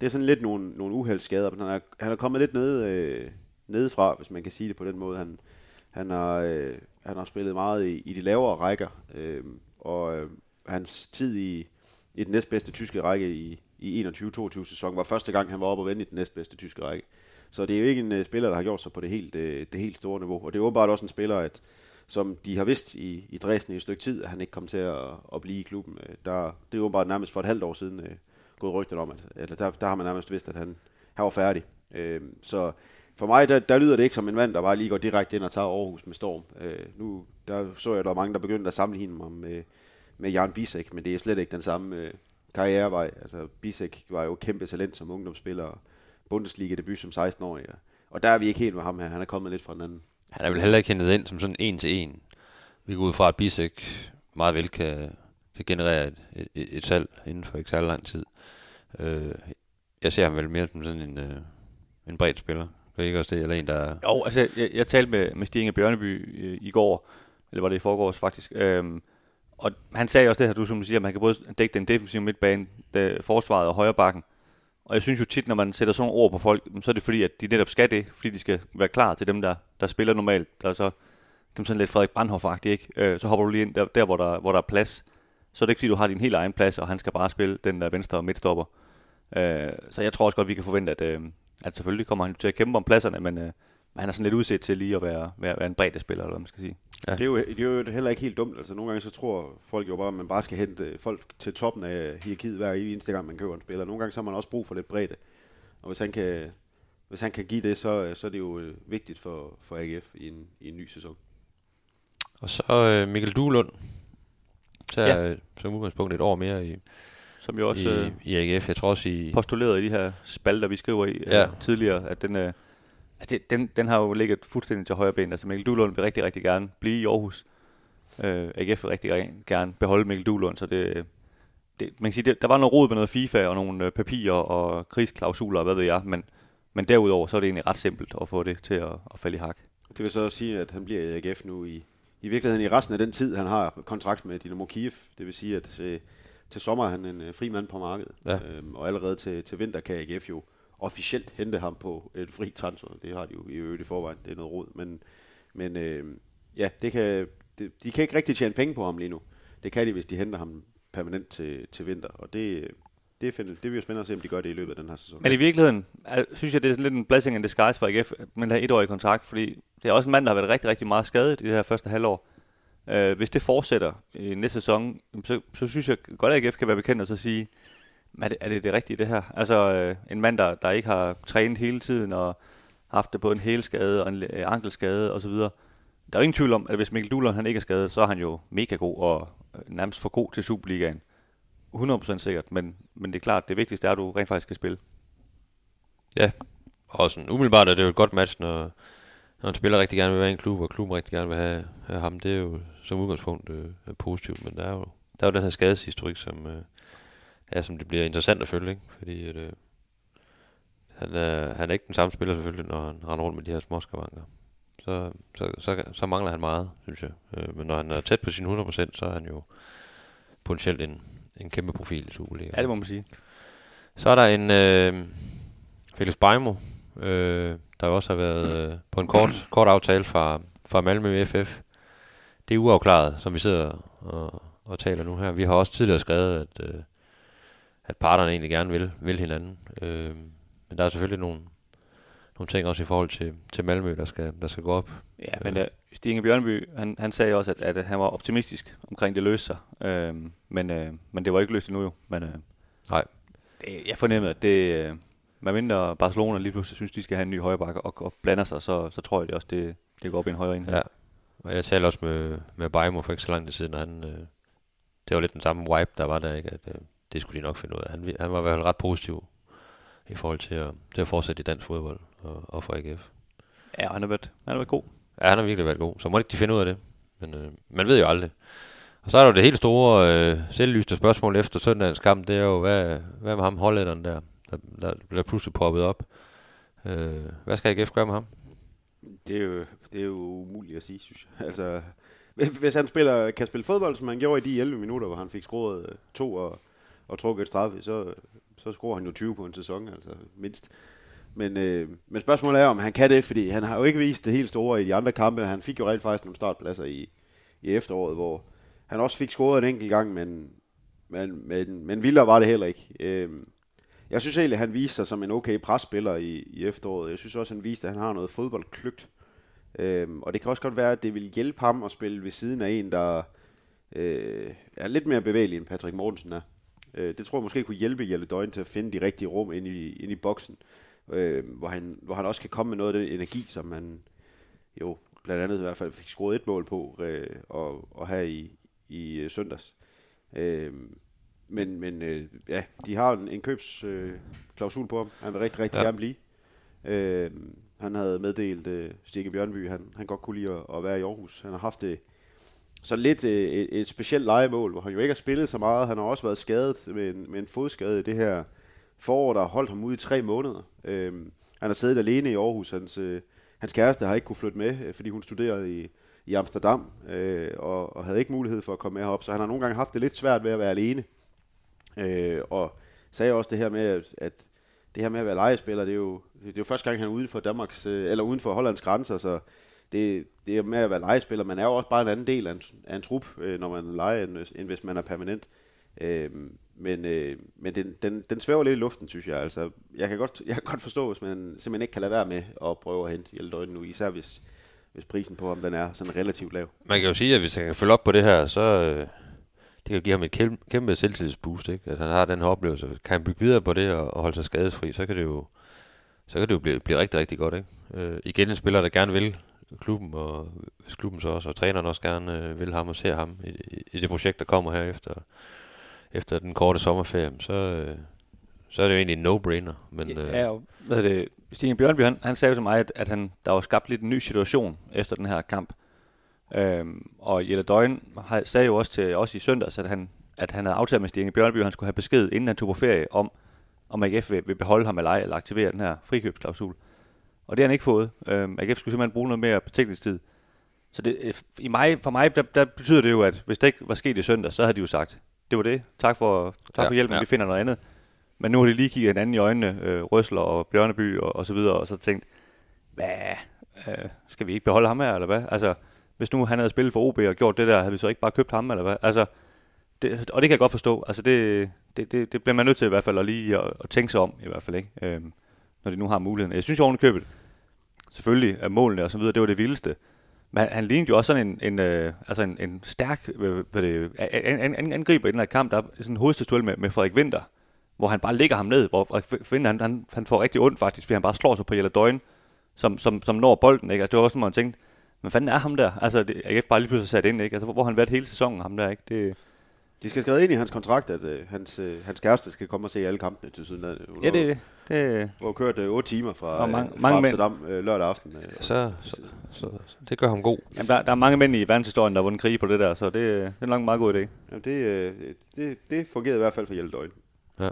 det er sådan lidt nogle, nogle uheldsskader, men han er, han er kommet lidt ned, øh, nedefra, hvis man kan sige det på den måde. Han, han har, øh, han har spillet meget i, i de lavere rækker, øh, og øh, hans tid i, i den næstbedste tyske række i, i 21-22 sæson var første gang, han var oppe og vende i den næstbedste tyske række. Så det er jo ikke en øh, spiller, der har gjort sig på det helt, øh, det helt store niveau. Og det er åbenbart også en spiller, at, som de har vidst i, i Dresden i et stykke tid, at han ikke kom til at, at blive i klubben. Øh, der, det er åbenbart nærmest for et halvt år siden øh, gået rygten om, at eller der, der har man nærmest vidst, at han, han var færdig. Øh, så for mig, der, der lyder det ikke som en mand, der bare lige går direkte ind og tager Aarhus med storm. Øh, nu der så jeg, at der var mange, der begyndte at sammenligne ham med, med Jan Bisek, men det er slet ikke den samme øh, karrierevej. Altså, Bisek var jo kæmpe talent som ungdomsspiller, Bundesliga-debut som 16-årig. Og, og der er vi ikke helt med ham her. Han er kommet lidt fra den anden. Han er vel heller ikke hentet ind som sådan en til en. Vi går ud fra, at Bisek meget vel kan, kan generere et, et, et, et salg inden for ikke særlig lang tid. Øh, jeg ser ham vel mere som sådan en, øh, en bred spiller. Det er ikke også det? Eller en, der... Jo, altså, jeg, jeg talte med, med Stig Inge Bjørneby øh, i går, eller var det i forgårs faktisk, øhm, og han sagde også det her, du som du siger, at man kan både dække den defensive midtbane, det, forsvaret og højre bakken. Og jeg synes jo tit, når man sætter sådan nogle ord på folk, så er det fordi, at de netop skal det, fordi de skal være klar til dem, der, der spiller normalt. Der er så dem sådan lidt Frederik brandhoff ikke? Øh, så hopper du lige ind der, der hvor, der, hvor der er plads. Så er det ikke fordi, du har din helt egen plads, og han skal bare spille den der venstre midtstopper. Øh, så jeg tror også godt, vi kan forvente, at, øh, at selvfølgelig kommer han til at kæmpe om pladserne, men, øh, men han er sådan lidt udsat til lige at være, være, være en bredde spiller, eller hvad man skal sige. Ja. Det, er jo, det er jo heller ikke helt dumt. Altså, nogle gange så tror folk jo bare, at man bare skal hente folk til toppen af hierarkiet hver eneste gang, man køber en spiller. Nogle gange så har man også brug for lidt bredde. Og hvis han kan, hvis han kan give det, så, så er det jo øh, vigtigt for, for AGF i en, i en ny sæson. Og så øh, Mikkel Duelund. Tager Ja. ja. som udgangspunkt et år mere i, Som jo også i, øh, i AGF. Jeg tror også i... postuleret i de her spalter, vi skriver i Ja. øh, tidligere, at den, øh, altså det, den, den har jo ligget fuldstændig til højre ben. Altså Mikkel Duhlund vil rigtig, rigtig gerne blive i Aarhus. Øh, AGF vil rigtig, rigtig gerne beholde Mikkel Duhlund, så det, det, man kan sige, det, der var noget rod med noget FIFA og nogle øh, papirer og krigsklausuler og hvad ved jeg, men, men derudover så er det egentlig ret simpelt at få det til at, at falde i hak. Det vil så også sige, at han bliver i AGF nu i, i virkeligheden i resten af den tid, han har kontrakt med Dynamo Kiev. Det vil sige, at til, til sommer er han en øh, fri mand på markedet. Ja. Øhm, og allerede til, til vinter kan AGF jo officielt hente ham på et fri transfer. Det har de jo i øvrigt i forvejen. Det er noget rod. Men, men øh, ja, det kan, det, de kan ikke rigtig tjene penge på ham lige nu. Det kan de, hvis de henter ham permanent til, til vinter. Og det, det, finder, det bliver jo spændende at se, om de gør det i løbet af den her sæson. Men i virkeligheden er, synes jeg, det er lidt en blessing in disguise for AGF, at man har et år i kontrakt, fordi det er også en mand, der har været rigtig, rigtig meget skadet i det her første halvår. Øh, hvis det fortsætter i næste sæson, så, så synes jeg godt, at AGF kan være bekendt og så sige, er det, er det det rigtige det her? Altså øh, en mand, der, der ikke har trænet hele tiden og haft det på en hælskade og en øh, ankelskade osv. Der er jo ingen tvivl om, at hvis Mikkel Duhlund han ikke er skadet, så er han jo mega god og øh, nærmest for god til Superligaen. 100% sikkert, men, men det er klart, det vigtigste er, at du rent faktisk skal spille. Ja, og sådan umiddelbart er det jo et godt match, når, når en spiller rigtig gerne vil være i en klub, og klubben rigtig gerne vil have, have ham. Det er jo som udgangspunkt øh, positivt, men der er jo, der er jo den her skadeshistorik, som, øh, ja, som det bliver interessant at følge, ikke? fordi at, øh, han, er, han er ikke den samme spiller selvfølgelig, når han render rundt med de her små skavanker. Så, så, så, så mangler han meget, synes jeg. Øh, men når han er tæt på sin 100%, så er han jo potentielt en, en kæmpe profil i Superliga. Ja, det må man sige. Så er der en øh, Felix Beimo, Øh, der også har været øh, på en kort, kort aftale fra, fra Malmø FF. Det er uafklaret, som vi sidder og, og taler nu her. Vi har også tidligere skrevet, at, øh, at parterne egentlig gerne vil, vil hinanden. Øh, men der er selvfølgelig nogle, nogle ting også i forhold til, til Malmø, der skal, der skal gå op. Ja, men uh, Stig Bjørnby, han, han sagde også, at, at han var optimistisk omkring det løse sig. Øh, men, øh, men det var ikke løst endnu jo. Men, øh, Nej. Det, jeg fornemmer, at det, med mindre Barcelona lige pludselig synes, de skal have en ny højreback og, og blander sig, så, så tror jeg det også, det, det går op i en højere enhed. Ja, og jeg talte også med, med Bajmo for ikke så lang tid siden, og han, øh, det var lidt den samme vibe, der var der, ikke? at øh, det skulle de nok finde ud af. Han, han var i hvert fald ret positiv i forhold til at, til at fortsætte i dansk fodbold og, og for AGF. Ja, han har været, han har været god. Ja, han har virkelig været god, så må ikke de finde ud af det. Men øh, man ved jo aldrig. Og så er der jo det helt store øh, selvlyste spørgsmål efter søndagens kamp, det er jo, hvad, hvad med ham hollænderen der, der, der der pludselig poppet op. Øh, hvad skal AGF gøre med ham? Det er jo, det er jo umuligt at sige, synes jeg. Altså, hvis han spiller, kan spille fodbold, som han gjorde i de 11 minutter, hvor han fik scoret øh, to og, og trukket et straffe, så, så scorer han jo 20 på en sæson, altså mindst. Men, øh, men spørgsmålet er, om han kan det, fordi han har jo ikke vist det helt store i de andre kampe. Han fik jo rent faktisk nogle startpladser i, i efteråret, hvor han også fik scoret en enkelt gang, men, men, men, men vildere var det heller ikke. Øh, jeg synes egentlig, at han viste sig som en okay presspiller i, i efteråret. Jeg synes også, at han viste, at han har noget fodboldklygt. Øhm, og det kan også godt være, at det vil hjælpe ham at spille ved siden af en, der øh, er lidt mere bevægelig, end Patrick Mortensen er. Øh, det tror jeg måske kunne hjælpe Jelle Døgn til at finde de rigtige rum ind i, ind i boksen, øh, hvor, han, hvor han også kan komme med noget af den energi, som han jo blandt andet i hvert fald fik scoret et mål på øh, og, og have i, i øh, søndags. Øh, men, men øh, ja, de har en, en købsklausul øh, på ham. Han vil rigtig, rigtig ja. gerne blive. Øh, han havde meddelt øh, Stikke Bjørnby, han, han godt kunne lide at, at være i Aarhus. Han har haft det så lidt øh, et, et specielt legemål, hvor han jo ikke har spillet så meget. Han har også været skadet med en, med en fodskade i det her forår, der har holdt ham ude i tre måneder. Øh, han har siddet alene i Aarhus. Hans, øh, hans kæreste har ikke kunne flytte med, øh, fordi hun studerede i, i Amsterdam, øh, og, og havde ikke mulighed for at komme med herop. Så han har nogle gange haft det lidt svært ved at være alene. Øh, og sagde også det her med, at, det her med at være legespiller, det er jo, det er jo første gang, han er uden for Danmarks, øh, eller uden for Hollands grænser, så det, det er med at være legespiller. Man er jo også bare en anden del af en, af en trup, øh, når man leger, end, end hvis man er permanent. Øh, men øh, men den, den, den svæver lidt i luften, synes jeg. Altså, jeg, kan godt, jeg kan godt forstå, hvis man simpelthen ikke kan lade være med at prøve at hente Hjeldøjden nu, især hvis, hvis prisen på ham den er sådan relativt lav. Man kan jo sige, at hvis han kan følge op på det her, så øh, det kan give ham et kæmpe, kæmpe selvtillidsboost, ikke? at han har den her oplevelse. Kan han bygge videre på det og, og holde sig skadesfri, så kan det jo, så kan det jo blive, blive rigtig, rigtig godt. Ikke? Øh, igen en spiller, der gerne vil klubben, og hvis klubben så også, og træneren også gerne øh, vil ham og ser ham i, i, i det projekt, der kommer her efter, efter den korte sommerferie, så, øh, så er det jo egentlig en no-brainer. Men, øh, ja, og, hvad det, Stine Bjørnby, han, han sagde jo til mig, at, at han, der var skabt lidt en ny situation efter den her kamp. Øhm, og Jelle Døgn sagde jo også til os i søndags, at han, at han havde aftalt med Stine Bjørnby, at han skulle have besked, inden han tog på ferie, om, om AGF vil, vil beholde ham eller ej, eller aktivere den her frikøbsklausul. Og det har han ikke fået. Øhm, AGF skulle simpelthen bruge noget mere betænkningstid. Så det, øh, i mig, for mig, der, der betyder det jo, at hvis det ikke var sket i søndag, så havde de jo sagt, det var det. Tak for, tak ja, for hjælpen, ja. vi finder noget andet. Men nu har de lige kigget hinanden i øjnene, øh, Røsler og Bjørneby og, og så videre, og så tænkt, hvad, øh, skal vi ikke beholde ham her, eller hvad? Altså, hvis nu han havde spillet for OB og gjort det der, havde vi så ikke bare købt ham, eller hvad? Altså, det, og det kan jeg godt forstå. Altså, det, det, det, det bliver man nødt til i hvert fald at lige at, at tænke sig om, i hvert fald, ikke? Øhm, når de nu har muligheden. Jeg synes jo oven købet, selvfølgelig er målene og så videre, det var det vildeste. Men han, han lignede jo også sådan en, en, øh, altså en, en stærk øh, hvad det, an, an, angriber i den her kamp. Der er sådan en hovedstatuel med, med Frederik Winter, hvor han bare ligger ham ned, hvor Frederik Winter, han, han, han får rigtig ondt faktisk, fordi han bare slår sig på Jelle Døgn, som, som, som når bolden. Ikke? Altså, det var også sådan, man tænkte, men fanden er ham der? Altså, det, jeg kan bare lige pludselig sat ind, ikke? Altså, hvor, hvor har han været hele sæsonen, ham der, ikke? Det, de skal skrive ind i hans kontrakt, at uh, hans, uh, hans kæreste skal komme og se alle kampene til siden. Ja, det er det. det. Hvor kørt uh, 8 timer fra, og mange, fra mange Amsterdam uh, lørdag aften. Uh, så, så, så, det gør ham god. Jamen, der, der er mange mænd i verdenshistorien, der har vundet krig på det der, så det, det er nok en meget god idé. Jamen, det, uh, det, det fungerede i hvert fald for Hjelte Døgn. Ja.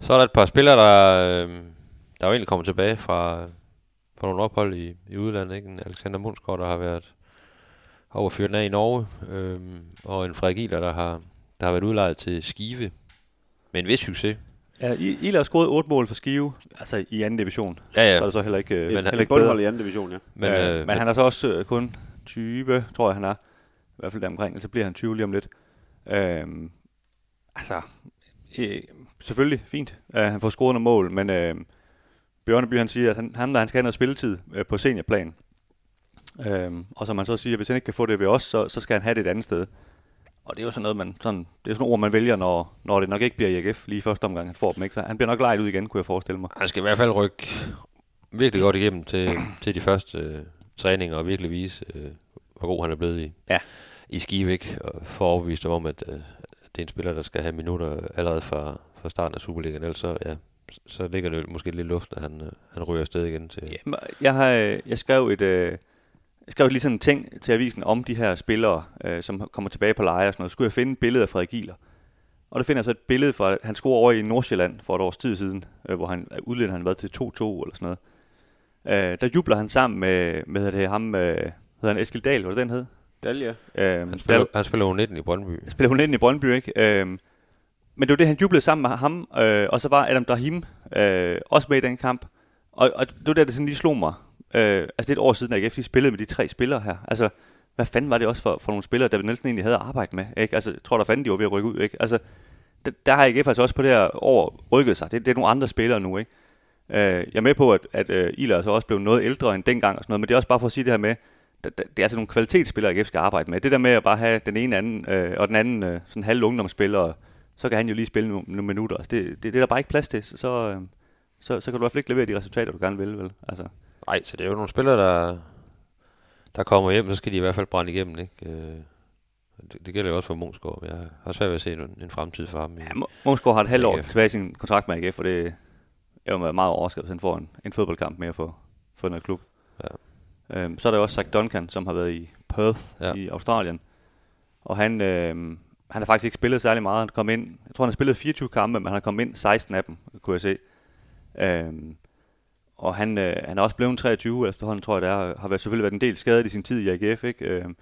Så er der et par spillere, der, øh, der er jo egentlig kommet tilbage fra, fra nogle ophold i, i udlandet. Ikke? En Alexander Mundsgaard, der har været over fyret af i Norge, øhm, og en Frederik Iler, der har, der har været udlejet til Skive med en vis succes. Ja, I, I har scoret otte mål for Skive, altså i anden division. Ja, ja. Så er det så heller ikke, øh, Men heller han ikke bundhold i anden division, ja. Men, Men, øh, øh, men han er så også øh, kun 20, tror jeg han er. I hvert fald deromkring, så bliver han 20 lige om lidt. Øhm, altså, øh, selvfølgelig fint, at han får scoret nogle mål, men øh, Bjørneby han siger, at han, ham der han skal have noget spilletid øh, på seniorplan. Øhm, og som man så siger, hvis han ikke kan få det ved os, så, så skal han have det et andet sted. Og det er jo sådan noget, man, sådan, det er sådan ord, man vælger, når, når det nok ikke bliver i AGF lige første omgang, han får dem. Ikke? Så han bliver nok lejet ud igen, kunne jeg forestille mig. Han skal i hvert fald rykke virkelig godt igennem til, til de første øh, træninger og virkelig vise, øh, hvor god han er blevet i, Ja. i Skivik. Og få overbevist dem om, at, øh, at det er en spiller, der skal have minutter allerede fra, fra starten af Superligaen. Ellers så, ja, så- ligger det måske lidt i luften, at han, øh, han ryger afsted igen til... Jamen, jeg, har, øh, jeg skrev et... Øh, jeg skrev lige sådan en ting til avisen om de her spillere, øh, som kommer tilbage på leje og sådan noget. Skulle jeg finde et billede af Frederik Gieler. Og det finder jeg så et billede fra, han scorede over i Nordsjælland for et års tid siden, øh, hvor han udledte han været til 2-2 eller sådan noget. Øh, der jubler han sammen med, med hvad det, ham, øh, hedder han Eskil Dahl, hvad det den hed? Dalja. Øh, Han spiller, han spiller jo 19 i Brøndby. spiller hun ind i Brøndby, ikke? Øhm, men det var det, han jublede sammen med ham, øh, og så var Adam Drahim øh, også med i den kamp. Og, og det var der, det sådan lige slog mig. Øh, altså det er et år siden, at AGF spillede med de tre spillere her. Altså, hvad fanden var det også for, for nogle spillere, der Nielsen egentlig havde arbejdet med? Ikke? Altså, jeg tror der fanden, de var ved at rykke ud. Ikke? Altså, der, der har AGF altså også på det her år rykket sig. Det, det er nogle andre spillere nu, ikke? Øh, jeg er med på, at, at øh, Ila så også blev noget ældre end dengang og sådan noget, men det er også bare for at sige det her med, det, det er altså nogle kvalitetsspillere, AGF skal arbejde med. Det der med at bare have den ene anden, øh, og den anden øh, sådan halv ungdomsspiller, så kan han jo lige spille nogle, nogle minutter. Altså, det, det, det er der bare ikke plads til, så, så, øh, så, så kan du i hvert fald ikke levere de resultater, du gerne vil, vel? Altså, Nej, så det er jo nogle spillere, der, der kommer hjem, så skal de i hvert fald brænde igennem, ikke? Øh, det, det gælder jo også for Mungsgaard. Jeg har svært ved at se en, en fremtid for ham. i- ja, Måsgaard har et halvt år tilbage i sin kontrakt med AGF, og det jeg var meget overrasket, hvis han får en, en fodboldkamp mere for, for noget klub. Ja. Øhm, så er der også Zach Duncan, som har været i Perth Ja. i Australien. Og han, øh, han har faktisk ikke spillet særlig meget. Han kom ind, jeg tror han har spillet 24 kampe, men han har kommet ind 16 af dem, kunne jeg se. Øhm, og han, øh, han er også blevet 23 efterhånden, tror jeg det er. Har været, selvfølgelig været en del skadet i sin tid i AGF, ikke? Øhm,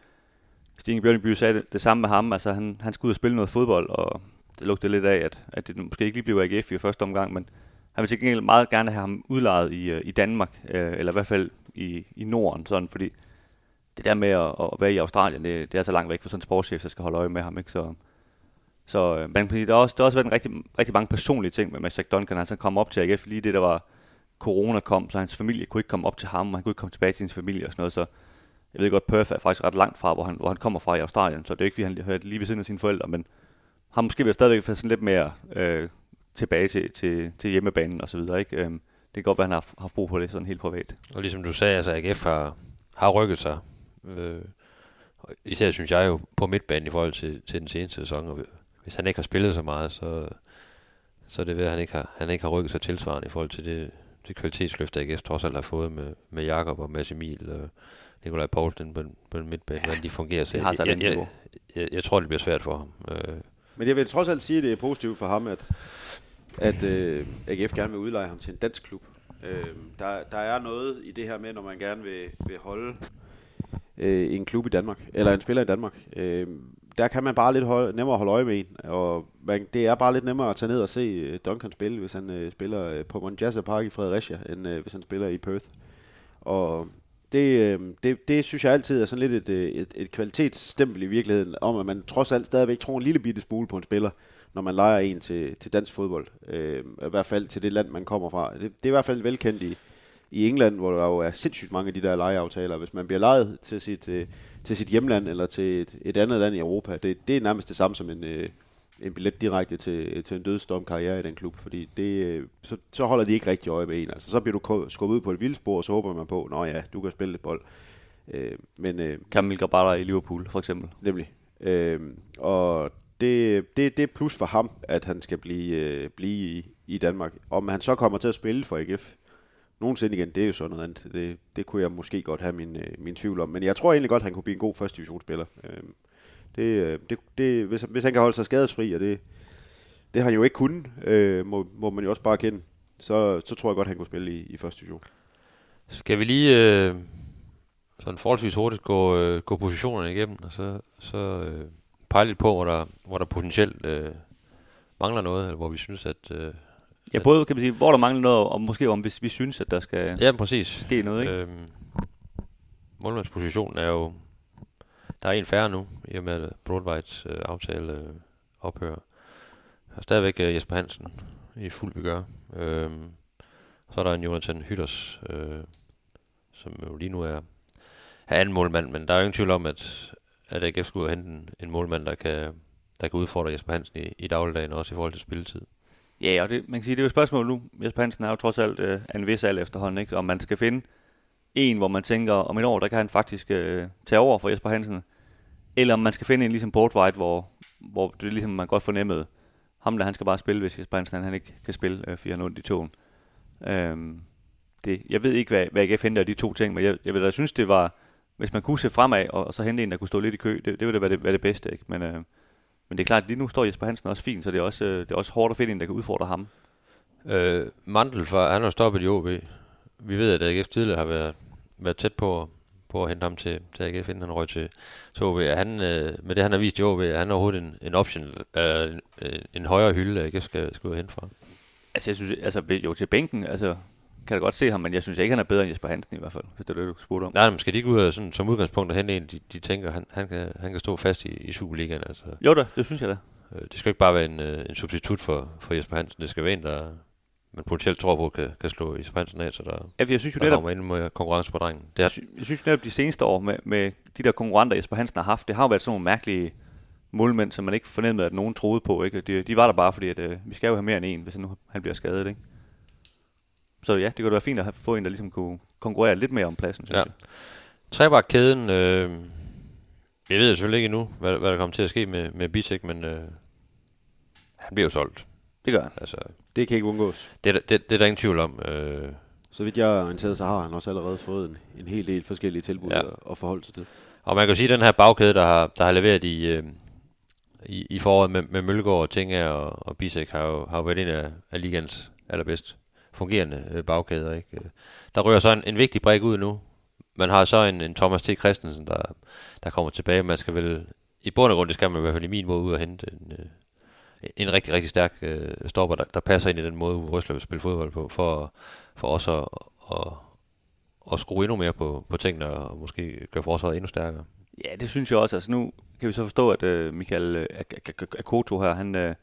Stine Bjørneby sagde det, det samme med ham. Altså, han, han skulle ud og spille noget fodbold, og det lugtede lidt af, at, at det måske ikke lige blev AGF i første omgang, men han vil til gengæld meget gerne have ham udlejet i, øh, i Danmark, øh, eller i hvert fald i, i Norden, sådan, fordi det der med at, at være i Australien, det, det er så langt væk for sådan en sportschef, der skal holde øje med ham, ikke? Så, så øh, men der har også, der har også været en rigtig, rigtig mange personlige ting med, med Zach Duncan. Han så kom op til AGF lige det, der var corona kom, så hans familie kunne ikke komme op til ham, og han kunne ikke komme tilbage til sin familie og sådan noget, så jeg ved godt, Perth er faktisk ret langt fra, hvor han, hvor han kommer fra i Australien, så det er ikke, fordi han hørte lige ved siden af sine forældre, men har måske været stadigvæk sådan lidt mere øh, tilbage til, til, til hjemmebanen og så videre, ikke? Øhm, det kan godt være, at han har haft brug for det sådan helt privat. Og ligesom du sagde, altså AGF har, har rykket sig. Øh, især synes jeg jo på midtbanen i forhold til, til den seneste sæson. Og hvis han ikke har spillet så meget, så, så er det ved, at han ikke har, han ikke har rykket sig tilsvarende i forhold til det, det kvalitetsløft, AGF trods alt har fået med, med Jakob og Mads Emil og Nikolaj Poulsen på, den- på den midtbane, ja, hvordan de fungerer. Så det har jeg, jeg, jeg, jeg, jeg, tror, det bliver svært for ham. Øh, Men jeg vil trods alt sige, at det er positivt for ham, at, at øh, AGF gerne vil udleje ham til en dansk klub. Øh, der, der er noget i det her med, når man gerne vil, vil holde øh, en klub i Danmark, eller en spiller i Danmark. Øh, der kan man bare lidt holde, nemmere holde øje med en, og man, det er bare lidt nemmere at tage ned og se øh, Duncan spille, hvis han øh, spiller øh, på Monjassa Park i Fredericia, end øh, hvis han spiller i Perth. Og det, øh, det, det synes jeg altid er sådan lidt et, øh, et, et kvalitetsstempel i virkeligheden, om at man trods alt stadigvæk tror en lille bitte smule på en spiller, når man leger en til, til dansk fodbold. Øh, I hvert fald til det land, man kommer fra. Det, det er i hvert fald velkendt i, i England, hvor der jo er sindssygt mange af de der lejeaftaler. Hvis man bliver lejet til sit, øh, til sit hjemland eller til et, et andet land i Europa, det, det er nærmest det samme som en, øh, en billet direkte til, til en dødsdom karriere i den klub, fordi det, øh, så, så holder de ikke rigtig øje med en. Altså, så bliver du skubbet ud på et vildspor, og så håber man på, nå ja, du kan spille lidt bold. Øh, men øh, Kamil Grabara i Liverpool, for eksempel. Nemlig. Øhm, og det, det, det er plus for ham, at han skal blive, øh, blive i, i Danmark. Om han så kommer til at spille for AGF nogensinde igen, det er jo sådan noget andet. Det, det kunne jeg måske godt have min, øh, min tvivl om. Men jeg tror egentlig godt, han kunne blive en god første divisionsspiller. Øhm, det, øh, det, det, hvis, hvis han kan holde sig skadesfri, og det, det har han jo ikke kunnet, øh, må, må man jo også bare kende, så, så tror jeg godt, han kunne spille i, i første division. Skal vi lige øh, sådan forholdsvis hurtigt gå, øh, gå positionerne igennem, og så, så øh, pege lidt på, hvor der, hvor der potentielt øh, mangler noget, eller hvor vi synes, at, øh, Ja, både kan man sige, hvor der mangler noget, og måske om hvis vi synes, at der skal Ja, præcis. ske noget, ikke? Øhm, målmandspositionen er jo... Der er en færre nu, i og med at Broadwhits øh, aftale øh, ophører. Der er stadigvæk øh, Jesper Hansen i fuld vi gør. Øhm, så er der en Jonathan Hytters, øh, som jo lige nu er, er anden målmand, men der er jo ingen tvivl om, at, at AGF skulle hente en, en målmand, der kan, der kan udfordre Jesper Hansen i, i dagligdagen, også i forhold til spilletid. Ja, og det, man kan sige, det er jo et spørgsmål nu. Jesper Hansen er jo trods alt øh, en vis alder efterhånden, ikke? Om man skal finde en, hvor man tænker, om et år, der kan han faktisk øh, tage over for Jesper Hansen. Eller om man skal finde en ligesom Portwright, hvor, hvor det er ligesom man godt fornemmede, ham der han skal bare spille, hvis Jesper Hansen han, ikke kan spille, øh, fordi han har ondt i togen. Øhm, det, jeg ved ikke, hvad, hvad jeg henter af de to ting, men jeg, jeg, vil da synes, det var, hvis man kunne se fremad, og, og så hente en, der kunne stå lidt i kø, det, det ville da være det, være det bedste, ikke? Men, øh, men det er klart, at lige nu står Jesper Hansen også fint, så det er også, øh, det er også hårdt at finde en, der kan udfordre ham. Øh, Mandel, for, han har stoppet i OB. Vi ved, at AGF tidligere har været, været tæt på, på at hente ham til, til AGF, inden han røg til, til OB. Er han, øh, med det, han har vist i OB, er han overhovedet en, en option, øh, en, en højere hylde, AGF skal, skal ud og hente fra? Altså, jeg synes, altså, jo til bænken, altså, kan jeg godt se ham, men jeg synes ikke, han er bedre end Jesper Hansen i hvert fald, hvis det er det, du spurgte om. Nej, men skal de ikke ud og sådan, som udgangspunkt og hente en, de, de tænker, han, han, kan, han kan stå fast i, i Superligaen? Altså, Jo da, det synes jeg da. øh, det skal ikke bare være en, øh, en substitut for, for Jesper Hansen. Det skal være en, der man potentielt tror på, kan, kan slå Jesper Hansen af, så der, Ja, jeg synes jo der netop, ind med konkurrence på drengen. Det jeg, er, jeg synes netop de seneste år med, med de der konkurrenter, Jesper Hansen har haft, det har jo været sådan nogle mærkelige målmænd, som man ikke fornemmede, at nogen troede på. Ikke? De, de var der bare, fordi at, øh, vi skal jo have mere end en, hvis han nu han bliver skadet. Ikke? Så ja, det kunne da være fint at have, få en, der ligesom kunne konkurrere lidt mere om pladsen, synes Ja. jeg. Trebakkæden, øh, jeg ved selvfølgelig ikke endnu, hvad, hvad der kommer til at ske med, med Bisek, men øh, han bliver jo solgt. Det gør han. Altså, Det kan ikke undgås. det, er der- det, det er der ingen tvivl om. Øh, Så vidt jeg er orienteret, så har han også allerede fået en, en hel del forskellige tilbud Ja. at, forholde sig til. og man kan sige, at den her bagkæde, der har, der har leveret i, øh, i, i foråret med, med Mølgaard og Tinga og, og Bisek, har jo, har jo været en af, af ligands allerbedst fungerende øh, bagkæder. Ikke? Øh, der rører så en, en vigtig brik ud nu. Man har så en, en Thomas T. Christensen, der, der kommer tilbage. Man skal vel, i bund og grund, det skal man i hvert fald i min måde ud og hente en, øh, en rigtig, rigtig stærk øh, stopper, der, der passer ind i den måde, Uwe Røsler vil spille fodbold på, for, for os at, at, at skrue endnu mere på, på tingene og måske gøre forsvaret endnu stærkere. Ja, det synes jeg også. Altså nu kan vi så forstå, at øh, Michael øh, Akoto her, han, øh,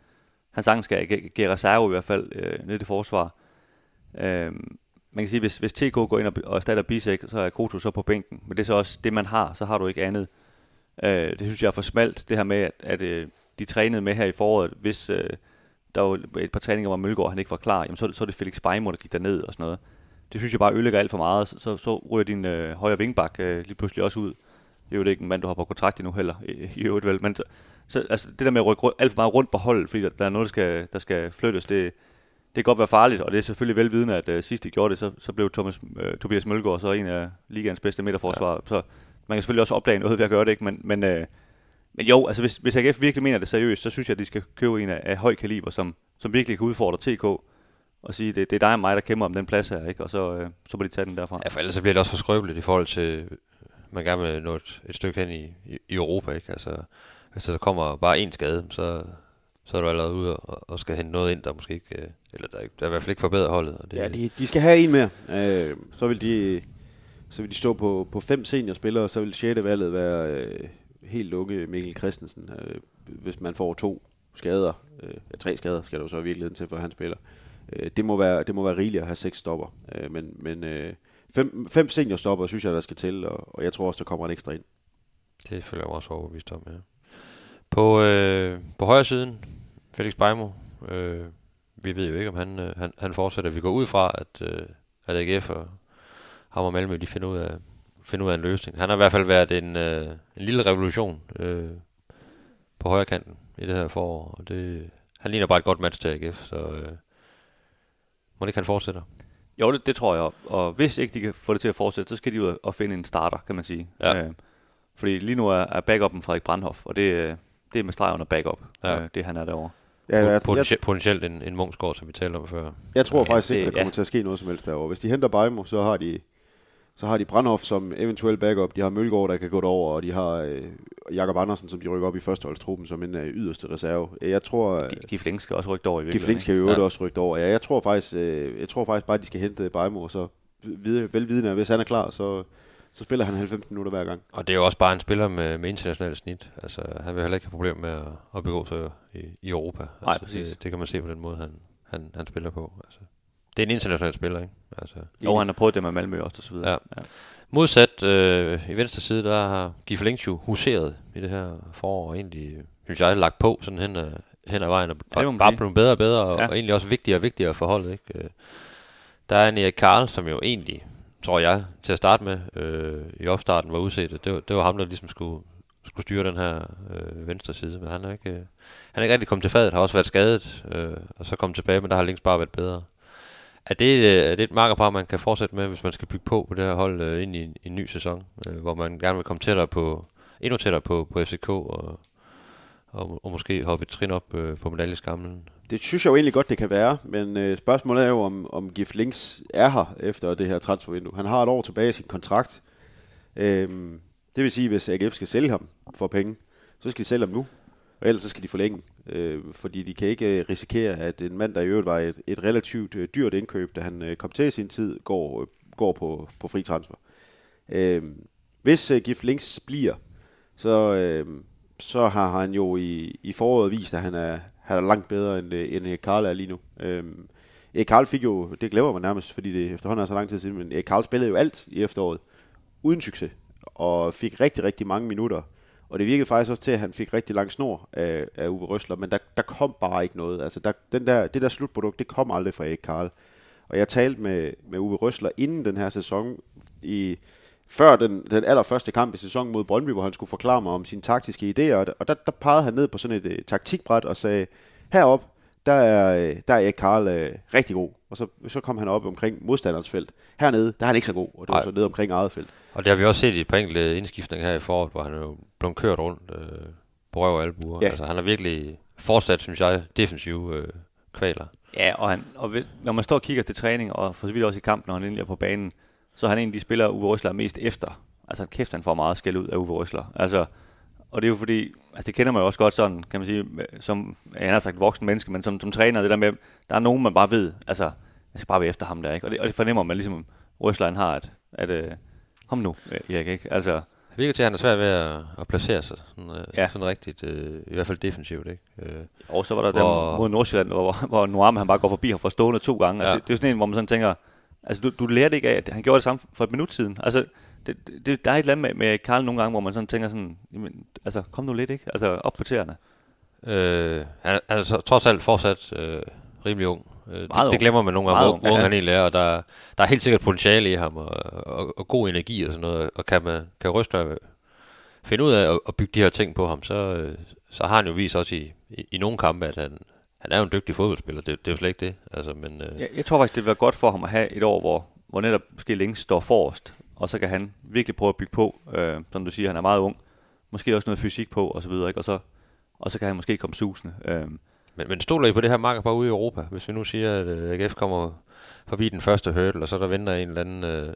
han sagtens skal give reserve i hvert fald øh, ned i forsvar. Øh, man kan sige, hvis, hvis TK går ind og, og erstatter Bisek, så er Koto så på bænken. Men det er så også det, man har. Så har du ikke andet. Øh, det synes jeg er for smalt, det her med, at, at øh, de trænede med her i foråret. Hvis øh, der var et par træninger, hvor Mølgaard han ikke var klar, jamen, så, så er det Felix Beimund, der gik derned og sådan noget. Det synes jeg bare ødelægger alt for meget. Så, så, så ryger din øh, højre vingbak øh, lige pludselig også ud. Det er jo ikke en mand, du har på kontrakt endnu heller, i, i øvrigt vel. Men så, altså, det der med at rykke alt for meget rundt på holdet, fordi der, der er noget, der skal, der skal flyttes, det, det kan godt være farligt, og det er selvfølgelig velvidende, at uh, sidst de gjorde det, så, så blev Thomas, uh, Tobias Mølgaard så en af ligaens bedste midterforsvar. Ja. Så man kan selvfølgelig også opdage noget ved at gøre det, ikke? Men, men, uh, men jo, altså hvis, hvis AGF virkelig mener det seriøst, så synes jeg, at de skal købe en af, af høj kaliber, som, som virkelig kan udfordre TK, og sige, det, det er dig og mig, der kæmper om den plads her, ikke? og så, uh, så må de tage den derfra. Ja, for ellers så bliver det også for skrøbeligt i forhold til, man gerne vil nå et, et stykke hen i, i, i Europa, ikke? Altså, hvis der så kommer bare en skade, så, så er du allerede ude og, og skal hente noget ind, der måske ikke, øh, eller der, der i hvert fald ikke forbedrer holdet. Og det, Ja, de, de skal have en mere. Øh, så vil de så vil de stå på, på fem seniorspillere, og så vil 6. valget være øh, helt unge Mikkel Christensen. Øh, hvis man får to skader, øh, tre skader skal der jo så i virkeligheden til, for han spiller. Øh, det, må være, det må være rigeligt at have seks stopper. Øh, men men øh, fem, fem seniorstopper synes jeg, der skal til, og, og jeg tror også, der kommer en ekstra ind. Det føler jeg mig også overbevist om, ja. På, øh, på højre siden, Felix Beimo, øh, vi ved jo ikke, om han, øh, han, han fortsætter. Vi går ud fra, at, øh, at AGF og ham og Malmø, de finder ud af, finder ud af en løsning. Han har i hvert fald været en, øh, en lille revolution øh, på højre kanten i det her forår, og det, han ligner bare et godt match til AGF, så øh, må det ikke han fortsætter. Jo, det, det tror jeg. Og hvis ikke de kan få det til at fortsætte, så skal de ud og finde en starter, kan man sige. Ja. Øh, fordi lige nu er, er backupen Frederik Brandhoff, og det, øh, det er med streg under backup, Ja. ja. øh, det han er derovre. Ja, jeg, jeg, Potentielt, potentielt en, en Mungsgaard, som vi talte om før. jeg tror Ja, faktisk ikke, det- der kommer ja. til at ske noget som helst derovre. Hvis de henter Bajmo, så har de Så har de Brandhoff som eventuel backup, de har Mølgaard, der kan gå derover, og de har øh, Jakob Andersen, som de rykker op i førsteholdstruppen som en øh, yderste reserve. Jeg tror, øh, Gifling skal også rykke over i Gifling virkeligheden. skal jo Ja. også rykke over. Ja, jeg tror faktisk, øh, jeg tror faktisk bare, at de skal hente Bajmo, og så vide, velvidende, at hvis han er klar, så, så spiller han 90 minutter hver gang. Og det er jo også bare en spiller med, med internationalt snit. Altså, han vil heller ikke have problemer med at, at begå sig i, i Europa. Nej, altså, præcis. Det, det kan man se på den måde, han, han, han spiller på. Altså, det er en international spiller, ikke? Altså, Jo, han har prøvet det med Malmø også, og så videre. Ja. Modsat øh, i venstre side, der har Giflingsju huseret i det her forår, og egentlig, synes jeg, lagt på sådan hen ad, hen ad vejen, og, Ja, bare blevet bedre og bedre, og, Ja. og egentlig også vigtigere og vigtigere for holdet. Ikke? Øh, Der er en Erik Karl, som jo egentlig, tror jeg, til at starte med, øh, i opstarten var udset. Det var, det var ham, der ligesom skulle, skulle styre den her øh, venstre side, men han er ikke, øh, han er ikke rigtig kommet til fadet, har også været skadet, øh, og så kommet tilbage, men der har Links bare været bedre. Er det, øh, er det et markerpar, man kan fortsætte med, hvis man skal bygge på på det her hold øh, ind i en, en ny sæson, øh, hvor man gerne vil komme tættere på, endnu tættere på, på FCK, og, og, og måske hoppe et trin op øh, på medaljeskamlen? Det synes jeg jo egentlig godt, det kan være, men øh, spørgsmålet er jo, om, om Gif Links er her efter det her transfervindue. Han har et år tilbage i sin kontrakt. Øh, det vil sige, hvis AGF skal sælge ham for penge, så skal de sælge ham nu, og ellers så skal de forlænge. Øh, fordi de kan ikke øh, risikere, at en mand, der i øvrigt var et, et relativt øh, dyrt indkøb, da han øh, kom til i sin tid, går, øh, går på, på fri transfer. Øh, hvis øh, Gif Links bliver, så, øh, så har han jo i, i foråret vist, at han er, han er langt bedre, end, øh, end Karl er lige nu. Øhm, Erik Karl fik jo, det glemmer man nærmest, fordi det efterhånden er så lang tid siden, men Erik Karl spillede jo alt i efteråret, uden succes, og fik rigtig, rigtig mange minutter. Og det virkede faktisk også til, at han fik rigtig lang snor af, af Uwe Røsler, men der, der kom bare ikke noget. Altså der, den der, det der slutprodukt, det kom aldrig fra Erik Karl. Og jeg talte med, med Uwe Røsler inden den her sæson, i, før den, den allerførste kamp i sæsonen mod Brøndby, hvor han skulle forklare mig om sine taktiske idéer, og der, der, pegede han ned på sådan et uh, taktikbræt og sagde, herop, der er, øh, der er Erik Karl uh, rigtig god. Og så, så kom han op omkring modstanderens felt. Hernede, der er han ikke så god, og det var Nej. så ned omkring eget felt. Og det har vi også set i et par enkelte indskiftninger her i foråret, hvor han er jo blevet kørt rundt øh, på røv og albuer. Ja. Altså, han har virkelig fortsat, synes jeg, defensive øh, kvaler. Ja, og, han, og ved- når man står og kigger til træning, og for så vidt også i kampen, når han endelig er på banen, så er han en af de spillere, Uwe Røsler er mest efter. Altså kæft, han får meget skæld ud af Uwe Røsler. Altså, og det er jo fordi, altså det kender man jo også godt sådan, kan man sige, som, jeg har sagt voksen menneske, men som, som træner, det der med, der er nogen, man bare ved, altså, jeg skal bare være efter ham der, ikke? Og det, og det fornemmer man ligesom, Røsler han har, at, at øh, kom nu, Erik, ikke? Altså, Det virker til, at han er svært ved at, at placere sig sådan, øh, Ja. sådan rigtigt, øh, i hvert fald defensivt. Ikke? Øh, Og så var der Hvor- den mod Nordsjælland, hvor, hvor Noam han bare går forbi ham for stående to gange. Ja. Ja. Altså, det, det, er jo sådan en, hvor man sådan tænker, altså du, du lærte ikke af, at han gjorde det samme for et minut siden. Altså, det, det, der er et eller andet med, med Karl nogle gange, hvor man sådan tænker sådan, jamen, altså kom nu lidt, ikke? Altså op på tæerne. øh, han, han er så, trods alt fortsat øh, rimelig ung. Øh, det, det glemmer man nogle gange, hvor, ung, hvor ung ja. han egentlig er, og der, der er helt sikkert potentiale i ham, og, og, og god energi og sådan noget, og kan, man, kan Røsler finde ud af at, at bygge de her ting på ham, så, øh, så har han jo vist også i, i, i nogle kampe, at han, han er jo en dygtig fodboldspiller, det, det er jo slet ikke det. Altså, men, øh, Jeg, jeg tror faktisk, det vil være godt for ham at have et år, hvor, hvor netop måske Links står forrest, og så kan han virkelig prøve at bygge på, øh, som du siger, han er meget ung. Måske også noget fysik på, og så videre, ikke? Og så, og så kan han måske komme susende. Øh, Men, men stoler I på det her marker bare ude i Europa? Hvis vi nu siger, at øh, AGF kommer forbi den første hurdle, og så der venter en eller anden øh,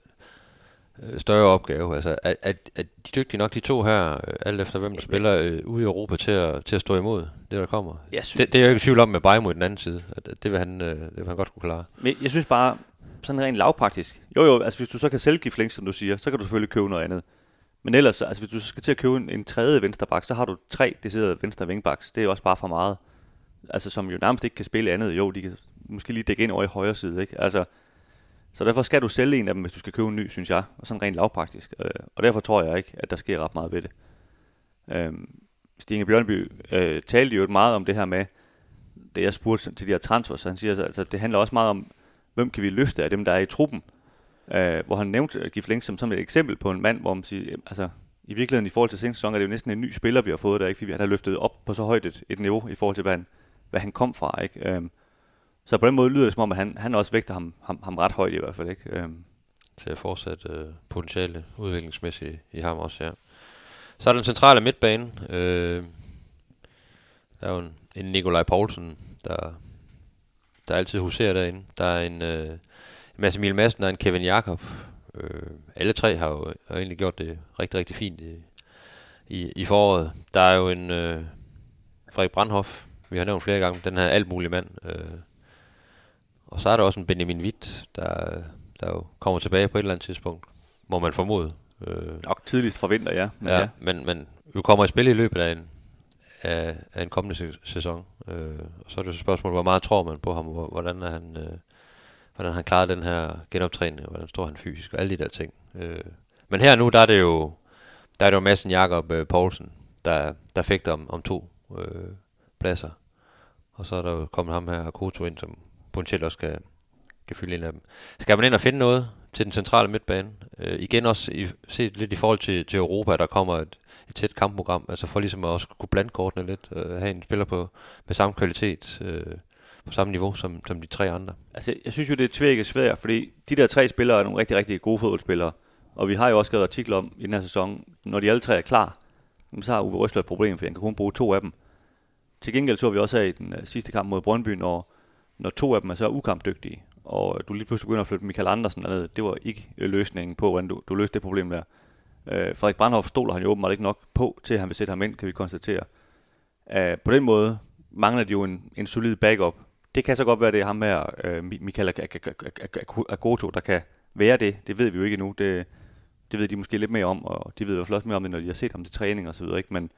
større opgave. Altså, er, er, er de dygtige nok, de to her, øh, alt efter hvem der spiller øh, ude i Europa, til at, til at stå imod det, der kommer? jeg synes, Det, det er jeg jo ikke i tvivl om med Bajmo i den anden side. At, at det, vil han, øh, det vil han godt kunne klare. Men jeg synes bare, sådan rent lavpraktisk. Jo jo, altså hvis du så kan sælge Giflink, som du siger, så kan du selvfølgelig købe noget andet. Men ellers, altså hvis du skal til at købe en, en tredje vensterbak, så har du tre deciderede venstre vingbaks. Det er jo også bare for meget. Altså som jo nærmest ikke kan spille andet. Jo, de kan måske lige dække ind over i højre side, ikke? Altså, så derfor skal du sælge en af dem, hvis du skal købe en ny, synes jeg. Og sådan rent lavpraktisk. Øh, og derfor tror jeg ikke, at der sker ret meget ved det. Øh, Stine Bjørnby øh, talte jo meget om det her med, da jeg spurgte til de her transfers, så han siger, altså, det handler også meget om, hvem kan vi løfte af dem, der er i truppen. Øh, hvor han nævnte Gif Link som, som et eksempel på en mand, hvor man siger, altså, i virkeligheden i forhold til seneste sæson, er det jo næsten en ny spiller, vi har fået der, ikke? fordi han har løftet op på så højt et, et niveau i forhold til, hvad han, hvad han kom fra. Ikke? Øhm, så på den måde lyder det som om, at han, han også vægter ham, ham, ham ret højt i hvert fald. Ikke? Øhm, Til at fortsætte øh, potentiale udviklingsmæssigt i ham også, ja. Så er den centrale midtbane. Øh, der er jo en, en Nikolaj Poulsen, der, der altid huserer derinde. Der er en øh, Mads Emil Madsen er en Kevin Jakob. Øh, alle tre har jo har egentlig gjort det rigtig, rigtig fint i, i, i foråret. Der er jo en øh, Frederik Brandhoff, vi har nævnt flere gange, den her alt mulig mand. Øh, og så er der også en Benjamin Witt, der, der jo kommer tilbage på et eller andet tidspunkt, må man formode. Øh, Nok tidligst fra vinter, ja. Men ja, ja. Men, men vi kommer i spil i løbet af en, af, af en kommende sæ- sæson. Øh, og så er det så spørgsmålet, hvor meget tror man på ham, hvor, hvordan er han... Øh, hvordan han klarer den her genoptræning, og hvordan står han fysisk, og alle de der ting. Øh, men her nu, der er det jo, der er det jo Madsen Jakob øh, Poulsen, der, der fægter om, om to øh, pladser. Og så er der jo kommet ham her, Koto ind, som potentielt også kan, kan fylde en af dem. Skal man ind og finde noget til den centrale midtbane? Øh, igen også i, set lidt i forhold til, til Europa, der kommer et, et tæt kampprogram, altså for ligesom at også kunne blande kortene lidt, øh, have en spiller på, med samme kvalitet, øh, på samme niveau som, som de tre andre. Altså, jeg synes jo, det er tvækket svært, fordi de der tre spillere er nogle rigtig, rigtig gode fodboldspillere. Og vi har jo også skrevet artikler om i den her sæson, når de alle tre er klar, så har Uwe Røsler et problem, for han kan kun bruge to af dem. Til gengæld så vi også af i den øh, sidste kamp mod Brøndby, når, når to af dem er så ukampdygtige, og du lige pludselig begynder at flytte Michael Andersen derned. Det var ikke øh, løsningen på, hvordan du, du løste det problem der. Øh, Frederik Brandhoff stoler han jo åbenbart ikke nok på, til at han vil sætte ham ind, kan vi konstatere. Øh, på den måde mangler de jo en, en solid backup. Det kan så godt være, det er ham her, øh, Michael Agoto, der kan være det. Det ved vi jo ikke endnu. Det, det ved de måske lidt mere om, og de ved i hvert fald også mere om det, når de har set ham til træning og så videre. Ikke? Men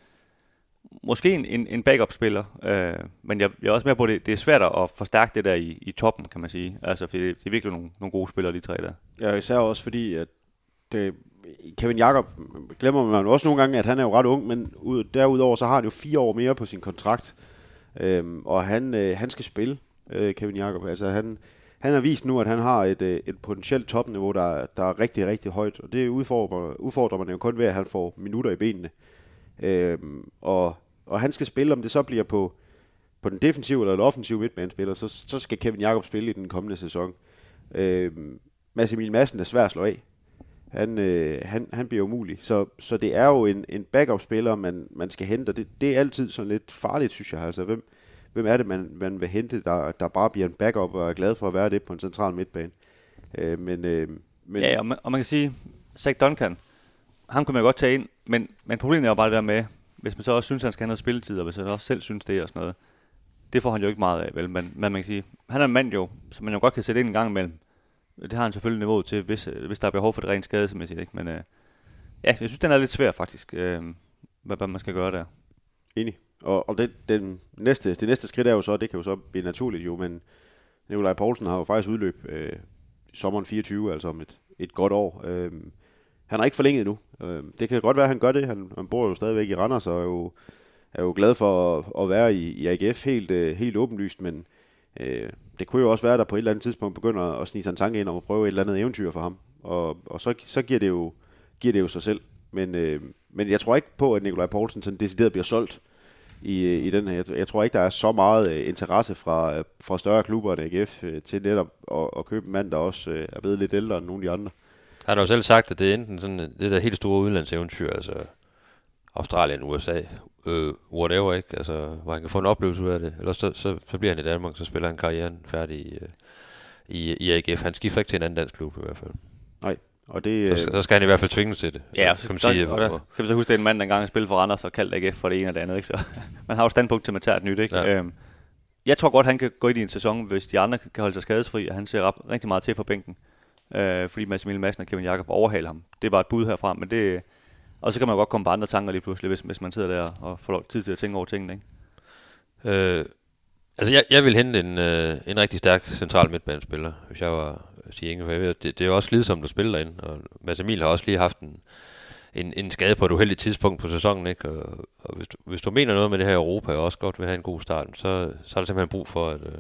måske en, en, en backup-spiller, øh, men jeg, jeg er også med på, at det, det er svært at forstærke det der i, i toppen, kan man sige. Altså, for det, det er virkelig nogle, nogle gode spillere, de tre der. Ja, især også fordi, at det, Kevin Jakob glemmer man også nogle gange, at han er jo ret ung, men ud, derudover så har han jo fire år mere på sin kontrakt, øhm, og han, øh, han skal spille, øh, Kevin Jakob. Altså han, han har vist nu, at han har et, øh, et potentielt topniveau, der, der er rigtig, rigtig højt, og det udfordrer, udfordrer man jo kun ved, at han får minutter i benene. Øhm, og, og han skal spille, om det så bliver på, på den defensive eller den offensive midtbanespiller, så, så skal Kevin Jakob spille i den kommende sæson. Øhm, Mads Emil Madsen er svær at slå af. Han, øh, han, han bliver umulig. Så, så det er jo en, en backup-spiller, man, man skal hente, og det, det er altid sådan lidt farligt, synes jeg. Altså, hvem, hvem er det, man, man vil hente, der, der bare bliver en backup og er glad for at være det på en central midtbane. Øh, men, øh, men, Ja, og man, og man kan sige, Zach Duncan, ham kunne man godt tage ind, men, men problemet er jo bare det der med, hvis man så også synes, at han skal have noget spilletid, og hvis han også selv synes det og sådan noget, det får han jo ikke meget af, vel? Men, men man kan sige, han er en mand jo, som man jo godt kan sætte ind en gang imellem. Det har han selvfølgelig niveau til, hvis, hvis der er behov for det rent skadesmæssigt, ikke? Men øh, ja, jeg synes, den er lidt svær faktisk, øh, hvad, hvad man skal gøre der. Enig. Og, og det, den næste, det næste skridt er jo så, det kan jo så blive naturligt jo, men Nikolaj Poulsen har jo faktisk udløb øh, i sommeren 24, altså om et, et godt år. Øh, han har ikke forlænget nu. Øh, det kan godt være, at han gør det. Han, han bor jo stadigvæk i Randers og er jo, er jo glad for at, at være i, i AGF helt, øh, helt åbenlyst, men øh, det kunne jo også være, at der på et eller andet tidspunkt begynder at snige sig en tanke ind om at prøve et eller andet eventyr for ham. Og, og så, så giver, det jo, giver det jo sig selv. Men, øh, men jeg tror ikke på, at Nikolaj Poulsen sådan decideret bliver solgt i, øh, i den her. Jeg, jeg tror ikke, der er så meget øh, interesse fra, øh, fra større klubber end AGF øh, til netop at, at købe en mand, der også øh, er blevet lidt ældre end nogle af de andre. Han har jo selv sagt, at det er enten sådan det der helt store udlandseventyr, altså Australien, USA, øh, whatever, ikke? Altså, hvor han kan få en oplevelse ud af det. Ellers så, så, så bliver han i Danmark, så spiller han karrieren færdig i, øh, i, i AGF. Han skifter ikke til en anden dansk klub i hvert fald. Nej, og det... Så, så skal han i hvert fald tvinges til det. Ja, kan man så, sige. og der, kan vi så huske, det er en mand, der engang spillede for Randers og kaldt AGF for det ene og det andet. Ikke? Så man har jo standpunkt til, at man tager et nyt. Ikke? Ja. Øhm, jeg tror godt, han kan gå ind i en sæson, hvis de andre kan holde sig skadesfri, og han ser ret, rigtig meget til for bænken. Øh, fordi Mads Emil Madsen og Kevin Jakob overhaler ham. Det var et bud herfra, men det... Og så kan man jo godt komme på andre tanker lige pludselig, hvis, hvis man sidder der og får lov tid til at tænke over tingene. Ikke? Øh, altså, jeg, jeg vil hente en, øh, en rigtig stærk central midtbanespiller, hvis jeg var øh, sige for jeg ved, det, det er jo også slidsomt at spille derinde, og Mads Emil har også lige haft en, en, en skade på et uheldigt tidspunkt på sæsonen, ikke? Og, og hvis, du, hvis du mener noget med det her Europa, og også godt vil have en god start, så, så er der simpelthen brug for, at, øh,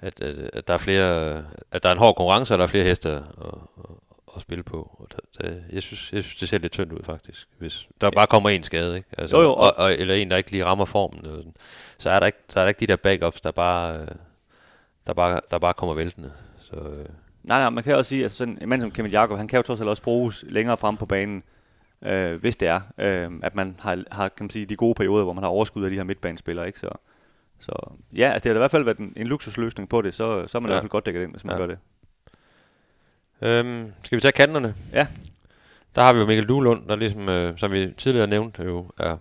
at, at, at der er flere, at der er en hård konkurrence, og der er flere heste at, at, at spille på. Og der, der, jeg, synes, jeg synes, det ser lidt tyndt ud, faktisk. Hvis der bare kommer en skade, ikke? Altså, Jo, jo, og, og, eller en, der ikke lige rammer formen, eller sådan, så, er der ikke, så er der ikke de der backups, der bare, øh, der bare, der bare kommer væltende. Så, øh, Nej, nej, man kan også sige, at sådan en mand som Kevin Jakob, han kan jo trods alt også bruges længere frem på banen, øh, hvis det er, øh, at man har, har kan man sige, de gode perioder, hvor man har overskud af de her midtbanespillere. Ikke? Så, så ja, altså det har da i hvert fald været en, en luksusløsning på det, så, så er man ja. i hvert fald godt dækket ind, hvis man Ja. gør det. Øhm, skal vi tage kanterne? Ja. Der har vi jo Mikkel Duelund, der ligesom, øh, som vi tidligere nævnte, jo er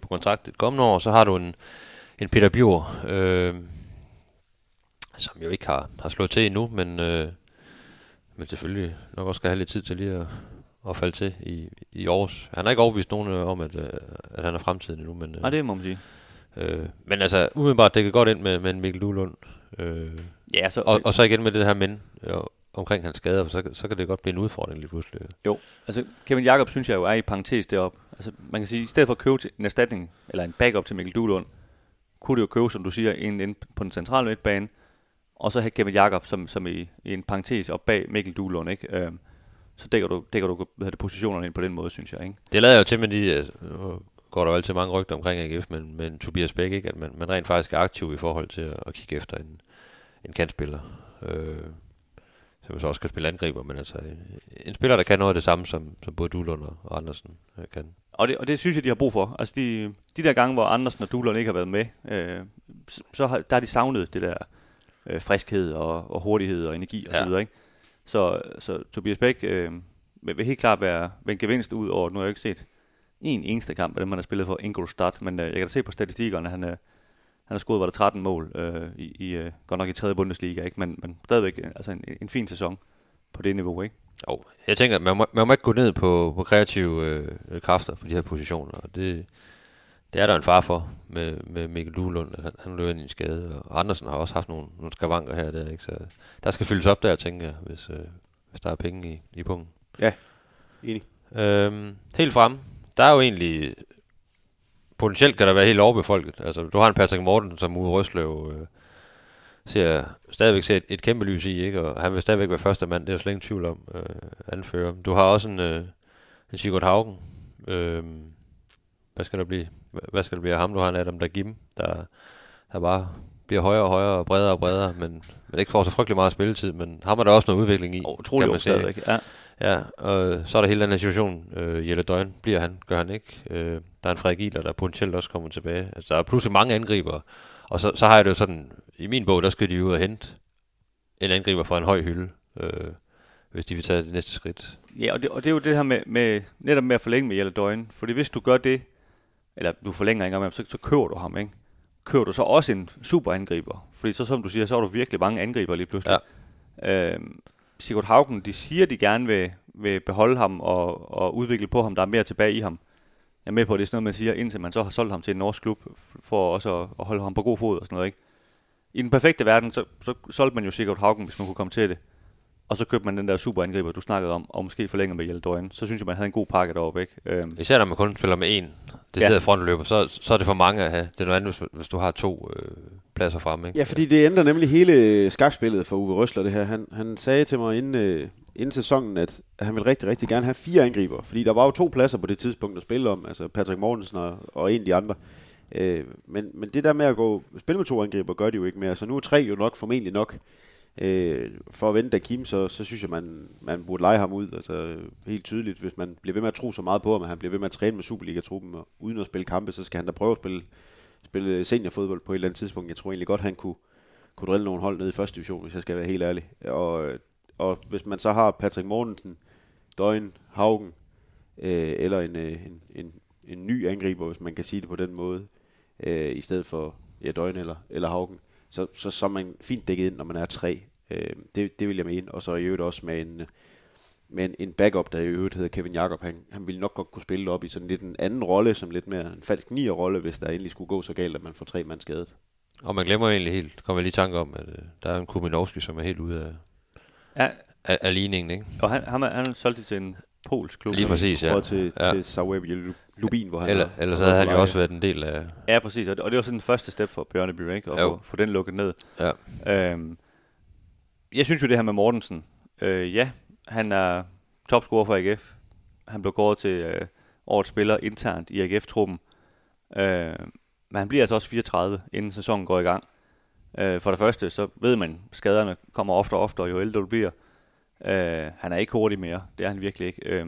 på kontrakt et kommende år. Så har du en, en Peter Bjur, øh, som jo ikke har, har slået til endnu, men, øh, men selvfølgelig nok også skal have lidt tid til lige at, at falde til i, i Aarhus. Han har ikke overbevist nogen øh, om, at, øh, at han er fremtiden endnu, men, øh, Nej, det må man sige. Øh, men altså umiddelbart dækker godt ind med, med Mikkel Duelund. Øh, Ja, så, og, og så igen med det her men øh, omkring hans skader, så, så kan det godt blive en udfordring lige pludselig. Jo, altså Kevin Jakob synes jeg jo er i parentes deroppe. Altså man kan sige, i stedet for at købe til en erstatning, eller en backup til Mikkel Duhlund, kunne det jo købe, som du siger, en ind på den centrale midtbane, og så have Kevin Jakob som, som i, i en parentes op bag Mikkel Duhlund, ikke? Øhm, så dækker du, dækker du hvad det, positionerne ind på den måde, synes jeg, ikke? Det lader jo til med de, øh, går der jo altid mange rygter omkring AGF, men, men Tobias Bæk, ikke? at man, man rent faktisk er aktiv i forhold til at, at kigge efter en, en kantspiller. Øh, som så også kan spille angriber, men altså en, spiller, der kan noget af det samme, som, som både Duhlund og Andersen øh, kan. Og det, og det synes jeg, de har brug for. Altså de, de der gange, hvor Andersen og Duhlund ikke har været med, øh, så, så har, der har de savnet det der øh, friskhed og, og hurtighed og energi og Ja. så videre, ikke? Så, så Tobias Bæk øh, vil, vil helt klart være, være en gevinst ud over, nu har jeg ikke set en eneste kamp af dem, han har spillet for Ingolstadt, men øh, jeg kan da se på statistikkerne, han, øh, han har scoret, var der 13 mål, øh, i, i, øh, godt nok i tredje Bundesliga, ikke? Men, men stadigvæk øh, altså en, en fin sæson på det niveau, ikke? Jo, jeg tænker, at man må, man må ikke gå ned på, på kreative øh, kræfter på de her positioner, og det, det er der en far for med, med Mikkel Duelund, at han, han løber ind i en skade, og Andersen har også haft nogle, nogle skavanker her og der, ikke? så der skal fyldes op der, tænker jeg, hvis, øh, hvis der er penge i, i punkten. Enig. Øhm, helt frem, der er jo egentlig, potentielt kan der være helt overbefolket. Altså, du har en Patrick Morten, som ude Røslev øh, ser, stadigvæk ser et, et kæmpe lys i, ikke? og han vil stadigvæk være første mand, det er der slet ingen tvivl om, øh, anfører. Du har også en, øh, en Sigurd Haugen. Øh, hvad skal der blive? Hvad- skal der blive af ham? Du har en Adam Dagim, der, der bare bliver højere og højere og bredere og bredere, men, men ikke får så frygtelig meget spilletid, men har man der også noget udvikling i. Og utrolig kan man se. stadigvæk. Ja. Ja, og så er der hele den her situation. Øh, Jelle Døgn bliver han, gør han ikke. Øh, der er en Frederik Iler, der potentielt også kommer tilbage. Altså, der er pludselig mange angriber. Og så, så har jeg det jo sådan, i min bog, der skal de ud og hente en angriber fra en høj hylde, øh, hvis de vil tage det næste skridt. Ja, og det, og det er jo det her med, med netop med at forlænge med Jelle Døgn. Fordi hvis du gør det, eller du forlænger ikke ham, så, så køber du ham, ikke? Køber du så også en super angriber. Fordi så som du siger, så har du virkelig mange angriber lige pludselig. Ja. Øhm, Sigurd Haugen, de siger, de gerne vil, vil beholde ham og, og udvikle på ham. Der er mere tilbage i ham. Jeg er med på, at det er sådan noget, man siger, indtil man så har solgt ham til en norsk klub, for også at, at holde ham på god fod og sådan noget, ikke? I den perfekte verden, så, så solgte man jo Sigurd Haugen, hvis man kunne komme til det. Og så købte man den der superangriber, du snakkede om, og måske forlænger med Jelle Døgn. Så synes jeg, man havde en god pakke deroppe, ikke? Øhm, Især når man kun spiller med en det Ja. ja. frontløber, så, så er det for mange at have. Det er noget andet, hvis, hvis du har to øh, pladser fremme. Ikke? Ja, fordi det ændrer nemlig hele skakspillet for Uwe Røsler, det her. Han, han sagde til mig inden, øh, inden sæsonen, at han ville rigtig, rigtig gerne have fire angriber. Fordi der var jo to pladser på det tidspunkt at spille om, altså Patrick Mortensen og, og en af de andre. Øh, men, men det der med at gå spille med to angriber, gør de jo ikke mere. Så nu er tre jo nok formentlig nok. Øh, for at vente Kim, så, så synes jeg, man, man burde lege ham ud. Altså helt tydeligt, hvis man bliver ved med at tro så meget på ham, at han bliver ved med at træne med Superliga-truppen, og uden at spille kampe, så skal han da prøve at spille, spille seniorfodbold på et eller andet tidspunkt. Jeg tror egentlig godt, han kunne, kunne drille nogle hold ned i første division, hvis jeg skal være helt ærlig. Og, og hvis man så har Patrick Mortensen, Døgn, Haugen, øh, eller en, øh, en, en, en ny angriber, hvis man kan sige det på den måde, øh, i stedet for ja, Døgn eller, eller Haugen, så, så, så er man fint dækket ind, når man er tre. Øh, det, det vil jeg mene. Og så i øvrigt også med en, med en, en backup, der i øvrigt hedder Kevin Jakob. Han, han ville nok godt kunne spille op i sådan lidt en anden rolle, som lidt mere en falsk nier rolle, hvis der endelig skulle gå så galt, at man får tre mand skadet. Og man glemmer egentlig helt, kommer jeg lige i tanke om, at øh, der er en Kuminovski, som er helt ude af, ja, af, af ligningen. Ikke? og han, han, han solgte til en polsk klub. Lige præcis, ja. Ja. til, ja. til Sauebi Lubin, hvor han Eller, har- ellers har havde han jo også været en del af... Ja, præcis. Og det, og det var sådan den første step for Bjørneby, ikke? At få, få den lukket ned. Ja. Øhm, jeg synes jo det her med Mortensen. Øh, ja, han er topscorer for AGF. Han blev kåret til øh, årets spiller internt i AGF-truppen. Øh, men han bliver altså også 34, inden sæsonen går i gang. Øh, for det første, så ved man, skaderne kommer oftere og oftere, jo ældre du bliver. Øh, han er ikke hurtig mere. Det er han virkelig ikke. Øh,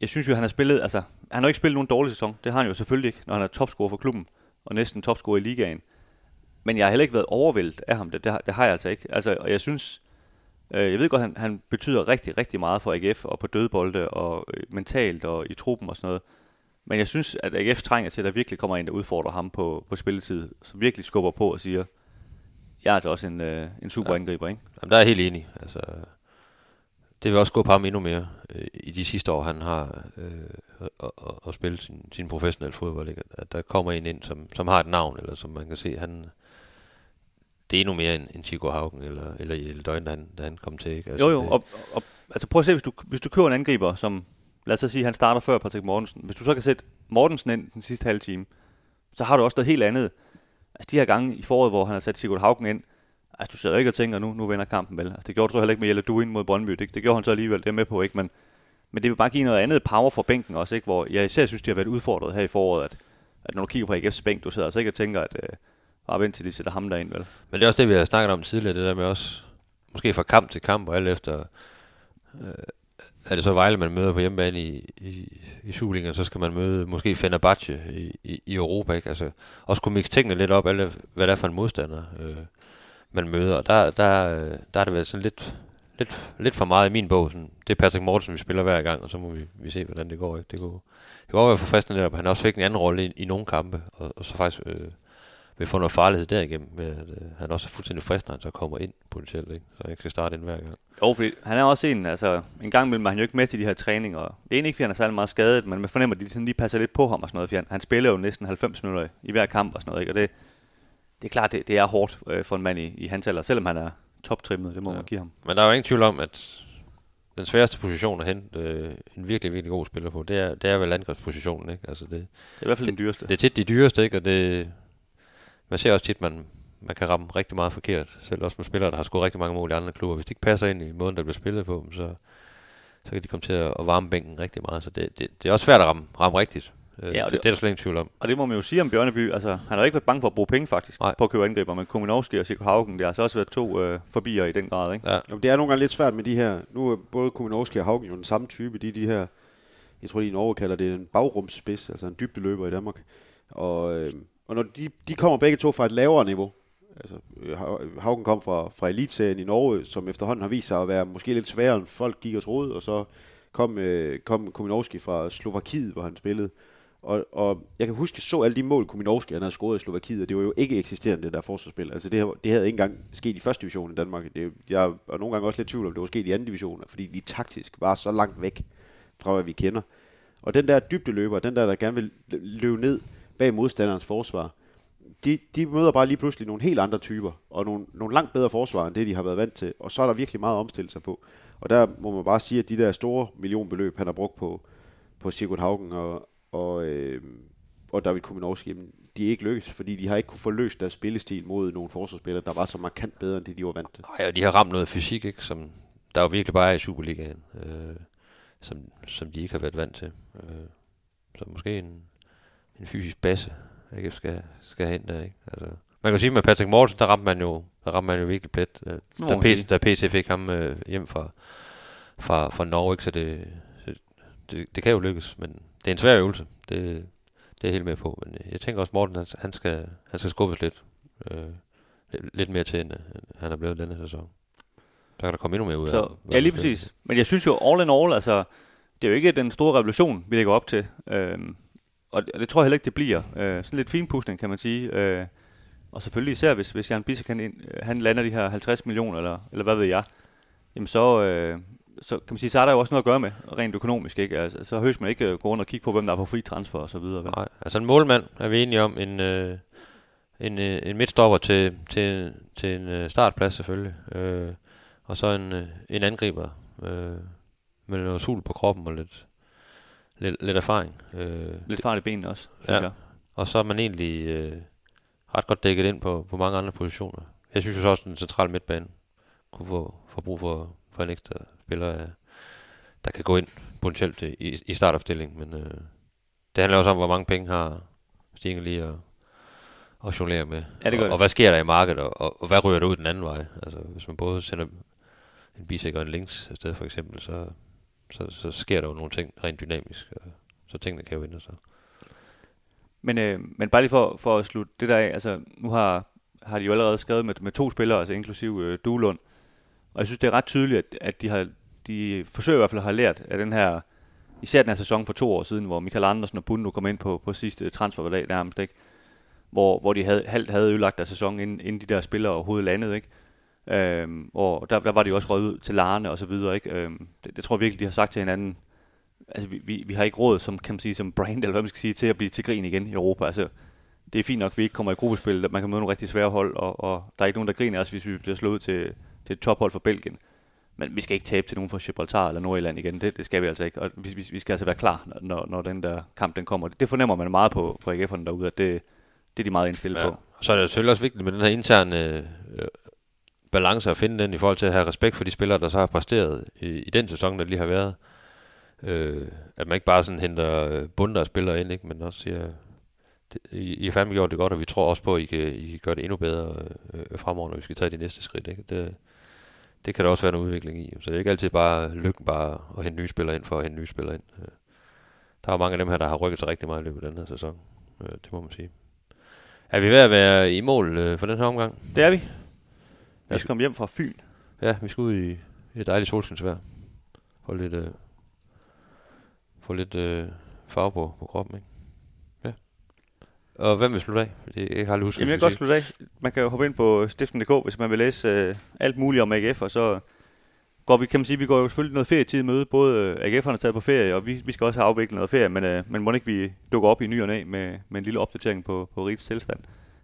jeg synes jo, han har spillet, altså, han har ikke spillet nogen dårlig sæson. Det har han jo selvfølgelig ikke, når han er topscorer for klubben, og næsten topscorer i ligaen. Men jeg har heller ikke været overvældet af ham. Det, det, har, det har jeg altså ikke. Altså, og jeg synes, Øh, jeg ved godt, han, han betyder rigtig, rigtig meget for AGF og på dødbolde og øh, mentalt og i truppen og sådan noget. Men jeg synes, at AGF trænger til, at der virkelig kommer en, der udfordrer ham på, på spilletid, som virkelig skubber på og siger, jeg er altså også en, øh, en super Ja. angriber, ikke? Jamen, der er jeg helt enig. Altså, det vil også gå på ham endnu mere øh, i de sidste år, han har øh, at, at, spille sin, sin professionelle fodbold. Ikke? At der kommer en ind, som, som har et navn, eller som man kan se, han, det er endnu mere end, end Chico Haugen eller, eller Jelle Døgn, da han, da han kom til. Ikke? Jo, jo, det, og, og, altså prøv at se, hvis du, hvis du køber en angriber, som, lad os så sige, han starter før Patrick Mortensen. Hvis du så kan sætte Mortensen ind den sidste halve time, så har du også noget helt andet. Altså de her gange i foråret, hvor han har sat Sigurd Haugen ind, altså du sidder jo ikke og tænker, nu, nu vinder kampen vel. Altså det gjorde du så heller ikke med Jelle Duin mod Brøndby, det, det gjorde han så alligevel, det er med på, ikke? Men, men det vil bare give noget andet power for bænken også, ikke? Hvor jeg især synes, de har været udfordret her i foråret, at, at når du kigger på AGF's bænk, du sidder altså ikke og tænker, at øh, bare vent til de sætter ham derind, vel? Men det er også det, vi har snakket om tidligere, det der med også, måske fra kamp til kamp, og alt efter, øh, er det så Vejle, man møder på hjemmebane i, i, i Superligaen, så skal man møde måske Fenerbahce i, i, i Europa, ikke? Altså, også kunne mixe tingene lidt op, alt efter, hvad det er for en modstander, øh, man møder, og der, der, øh, der er det vel sådan lidt, lidt, lidt for meget i min bog, sådan, det er Patrick Mortensen, vi spiller hver gang, og så må vi, vi se, hvordan det går, ikke? Det kunne, det kunne også være forfriskende, at han også fik en anden rolle i, i nogle kampe, og, og så faktisk øh, vil få noget farlighed derigennem, med at øh, han også er fuldstændig frisk, når han så kommer ind potentielt, ikke? så han ikke skal starte ind hver gang. Jo, fordi han er også en, altså en gang imellem er han jo ikke med til de her træninger. Det er egentlig ikke, fordi han er særlig meget skadet, men man fornemmer, at de sådan lige passer lidt på ham og sådan noget, for han, han spiller jo næsten 90 minutter i hver kamp og sådan noget, ikke? og det, det er klart, det, det er hårdt øh, for en mand i, i hans alder, selvom han er toptrimmet, det må ja. man give ham. Men der er jo ingen tvivl om, at den sværeste position at hente øh, en virkelig, virkelig god spiller på, det er, det er vel angrebspositionen, ikke? Altså det, Det er i hvert fald den dyreste. det er tit de dyreste, ikke? Og det, man ser også tit, man, man kan ramme rigtig meget forkert. Selv også med spillere, der har scoret rigtig mange mål i andre klubber. Hvis de ikke passer ind i måden, der bliver spillet på dem, så, så kan de komme til at, at varme bænken rigtig meget. Så det, det, det er også svært at ramme, ramme rigtigt. Øh, Ja, det, det- det, er der slet ingen tvivl om. Og det må man jo sige om Bjørneby. Altså, han har jo ikke været bange for at bruge penge faktisk Nej. på at købe angriber, men Kominovski og Sigurd Haugen, det har altså også været to øh, forbier i den grad. Ikke? Ja. Jamen, det er nogle gange lidt svært med de her. Nu er både Kuminovski og Haugen jo den samme type. De er de her, jeg tror de i Norge kalder det en bagrumsspids, altså en dybdeløber i Danmark. Og, øh, og når de, de kommer begge to fra et lavere niveau. Altså, øh, Hau- Haugen kom fra, fra elitserien i Norge, som efterhånden har vist sig at være måske lidt sværere, end folk gik og troede. Og så kom, øh, kom Kuminovski fra Slovakiet, hvor han spillede. Og, og jeg kan huske, jeg så alle de mål, Kuminovski han havde scoret i Slovakiet, og det var jo ikke eksisterende, det der forsvarsspil. Altså det, det havde ikke engang sket i første division i Danmark. Det, jeg er nogle gange også lidt i tvivl om, det var sket i anden division, fordi de taktisk var så langt væk fra, hvad vi kender. Og den der dybdeløber, den der, der gerne vil løbe ned bag modstanderens forsvar, de, de møder bare lige pludselig nogle helt andre typer, og nogle, nogle langt bedre forsvar, end det de har været vant til. Og så er der virkelig meget at omstille sig på. Og der må man bare sige, at de der store millionbeløb, han har brugt på, på Sigurd Haugen og, og, øh, og David Kuminovski, jamen, de er ikke lykkes, fordi de har ikke kunne forløst deres spillestil mod nogle forsvarsspillere, der var så markant bedre, end det de var vant til. Ej, og de har ramt noget fysik, ikke? Som der jo virkelig bare er i Superligaen, øh, som, som de ikke har været vant til. Øh, så måske en, en fysisk base, ikke skal, skal have ind der, ikke? Altså, man kan sige, med Patrick Mortensen, der ramte man jo, der ramte man jo virkelig plet. Man sige. PC, da PC fik ham øh, hjem fra, fra, fra Norge, ikke? Så det, så det, det kan jo lykkes, men det er en svær øvelse. Det, det er jeg helt med på. Men jeg tænker også, Morten, han, han, skal, han skal skubbes lidt. Øh, lidt, mere til, end øh, han er blevet denne sæson. Så kan der komme endnu mere ud af Så, hvad ja, lige præcis. Men jeg synes jo, all in all, altså, det er jo ikke den store revolution, vi lægger op til. Øhm, og det, og det tror jeg heller ikke, det bliver. Øh, sådan lidt finpudsning, kan man sige. Øh, og selvfølgelig især, hvis, hvis Jan Bissek, han, ind- øh, han lander de her 50 millioner, eller, eller hvad ved jeg, jamen så, øh, så kan man sige, så er der jo også noget at gøre med, rent økonomisk, ikke? Altså, så høres man ikke øh, gå rundt og kigge på, hvem der er på fri transfer og så videre. Vel? Nej, altså en målmand er vi enige om. En, øh, en, øh, en midtstopper til, til, til en øh, startplads selvfølgelig. Øh, og så en, øh, en angriber øh, med noget sul på kroppen og lidt, lidt, lidt erfaring. Øh, Lidt fart i benene også, synes Ja. jeg. Og så er man egentlig øh, ret godt dækket ind på, på mange andre positioner. Jeg synes jo så også, at den centrale midtbane kunne få, få brug for, for en ekstra spiller, øh, der kan gå ind potentielt i, i- i startopstillingen. Men øh, det handler også om, hvor mange penge har Stine lige at, at jonglere med. Ja, det og, det. og, hvad sker der i markedet, og, og, og hvad ryger der ud den anden vej? Altså, hvis man både sender en bisek og en links afsted for eksempel, så, så, så sker der jo nogle ting rent dynamisk. Og, så tingene kan jo ændre sig. Men, øh, men bare lige for, for at slutte det der af, altså nu har, har de jo allerede skrevet med, med to spillere, altså inklusiv øh, Duelund. Og jeg synes, det er ret tydeligt, at, at de, har, de forsøger i hvert fald at have lært af den her, især den her sæson for to år siden, hvor Michael Andersen og Bundo kom ind på, på sidste transferdag nærmest, ikke? Hvor, hvor de havde, halvt havde ødelagt deres sæson, inden, inden de der spillere overhovedet landede, ikke? Øhm, og der, der var de jo også røget ud til Larne og så videre, ikke? Øhm, det, det, tror jeg virkelig, de har sagt til hinanden. Altså, vi, vi, vi har ikke råd, som kan man sige, som brand, eller hvad man skal sige, til at blive til grin igen i Europa. Altså, det er fint nok, at vi ikke kommer i gruppespil, man kan møde nogle rigtig svære hold, og, og der er ikke nogen, der griner os, hvis vi bliver slået til, til et tophold for Belgien. Men vi skal ikke tabe til nogen fra Gibraltar eller Nordjylland igen. Det, det skal vi altså ikke. Og vi, vi, vi skal altså være klar, når, når den der kamp den kommer. Det fornemmer man meget på, på AGF'erne derude, at det, det er de meget indstillet Ja. på. Og så er det selvfølgelig også vigtigt med den her interne øh, balance at finde den i forhold til at have respekt for de spillere, der så har præsteret i, i den sæson, der lige har været. Øh, at man ikke bare sådan henter øh, bunder af spillere ind, ikke? men også siger, I, har fandme gjort det godt, og vi tror også på, at I kan, I kan gøre det endnu bedre øh, fremover, når vi skal tage de næste skridt. Ikke? Det, det kan der også være en udvikling i. Så det er ikke altid bare lykken bare at hente nye spillere ind for at hente nye spillere ind. Øh, Der er mange af dem her, der har rykket sig rigtig meget i løbet af den her sæson. Øh, Det må man sige. Er vi ved at være i mål øh, for den her omgang? Det er vi. Vi skal komme hjem fra Fyn. Ja, vi skal ud i, i et dejligt solskinsvejr. Få lidt, øh, få lidt øh, farve på, på kroppen, ikke? Og hvem vil slutte af? Fordi jeg har aldrig husket, Jamen, jeg kan godt slutte af. Man kan jo hoppe ind på stiften.dk, hvis man vil læse øh, alt muligt om AGF, og så går vi, kan man sige, vi går jo selvfølgelig noget ferietid møde. Både øh, AGF'erne er taget på ferie, og vi, vi skal også have afviklet noget ferie, men, øh, men må ikke vi dukker op i ny og næ med, med en lille opdatering på, på rigets tilstand.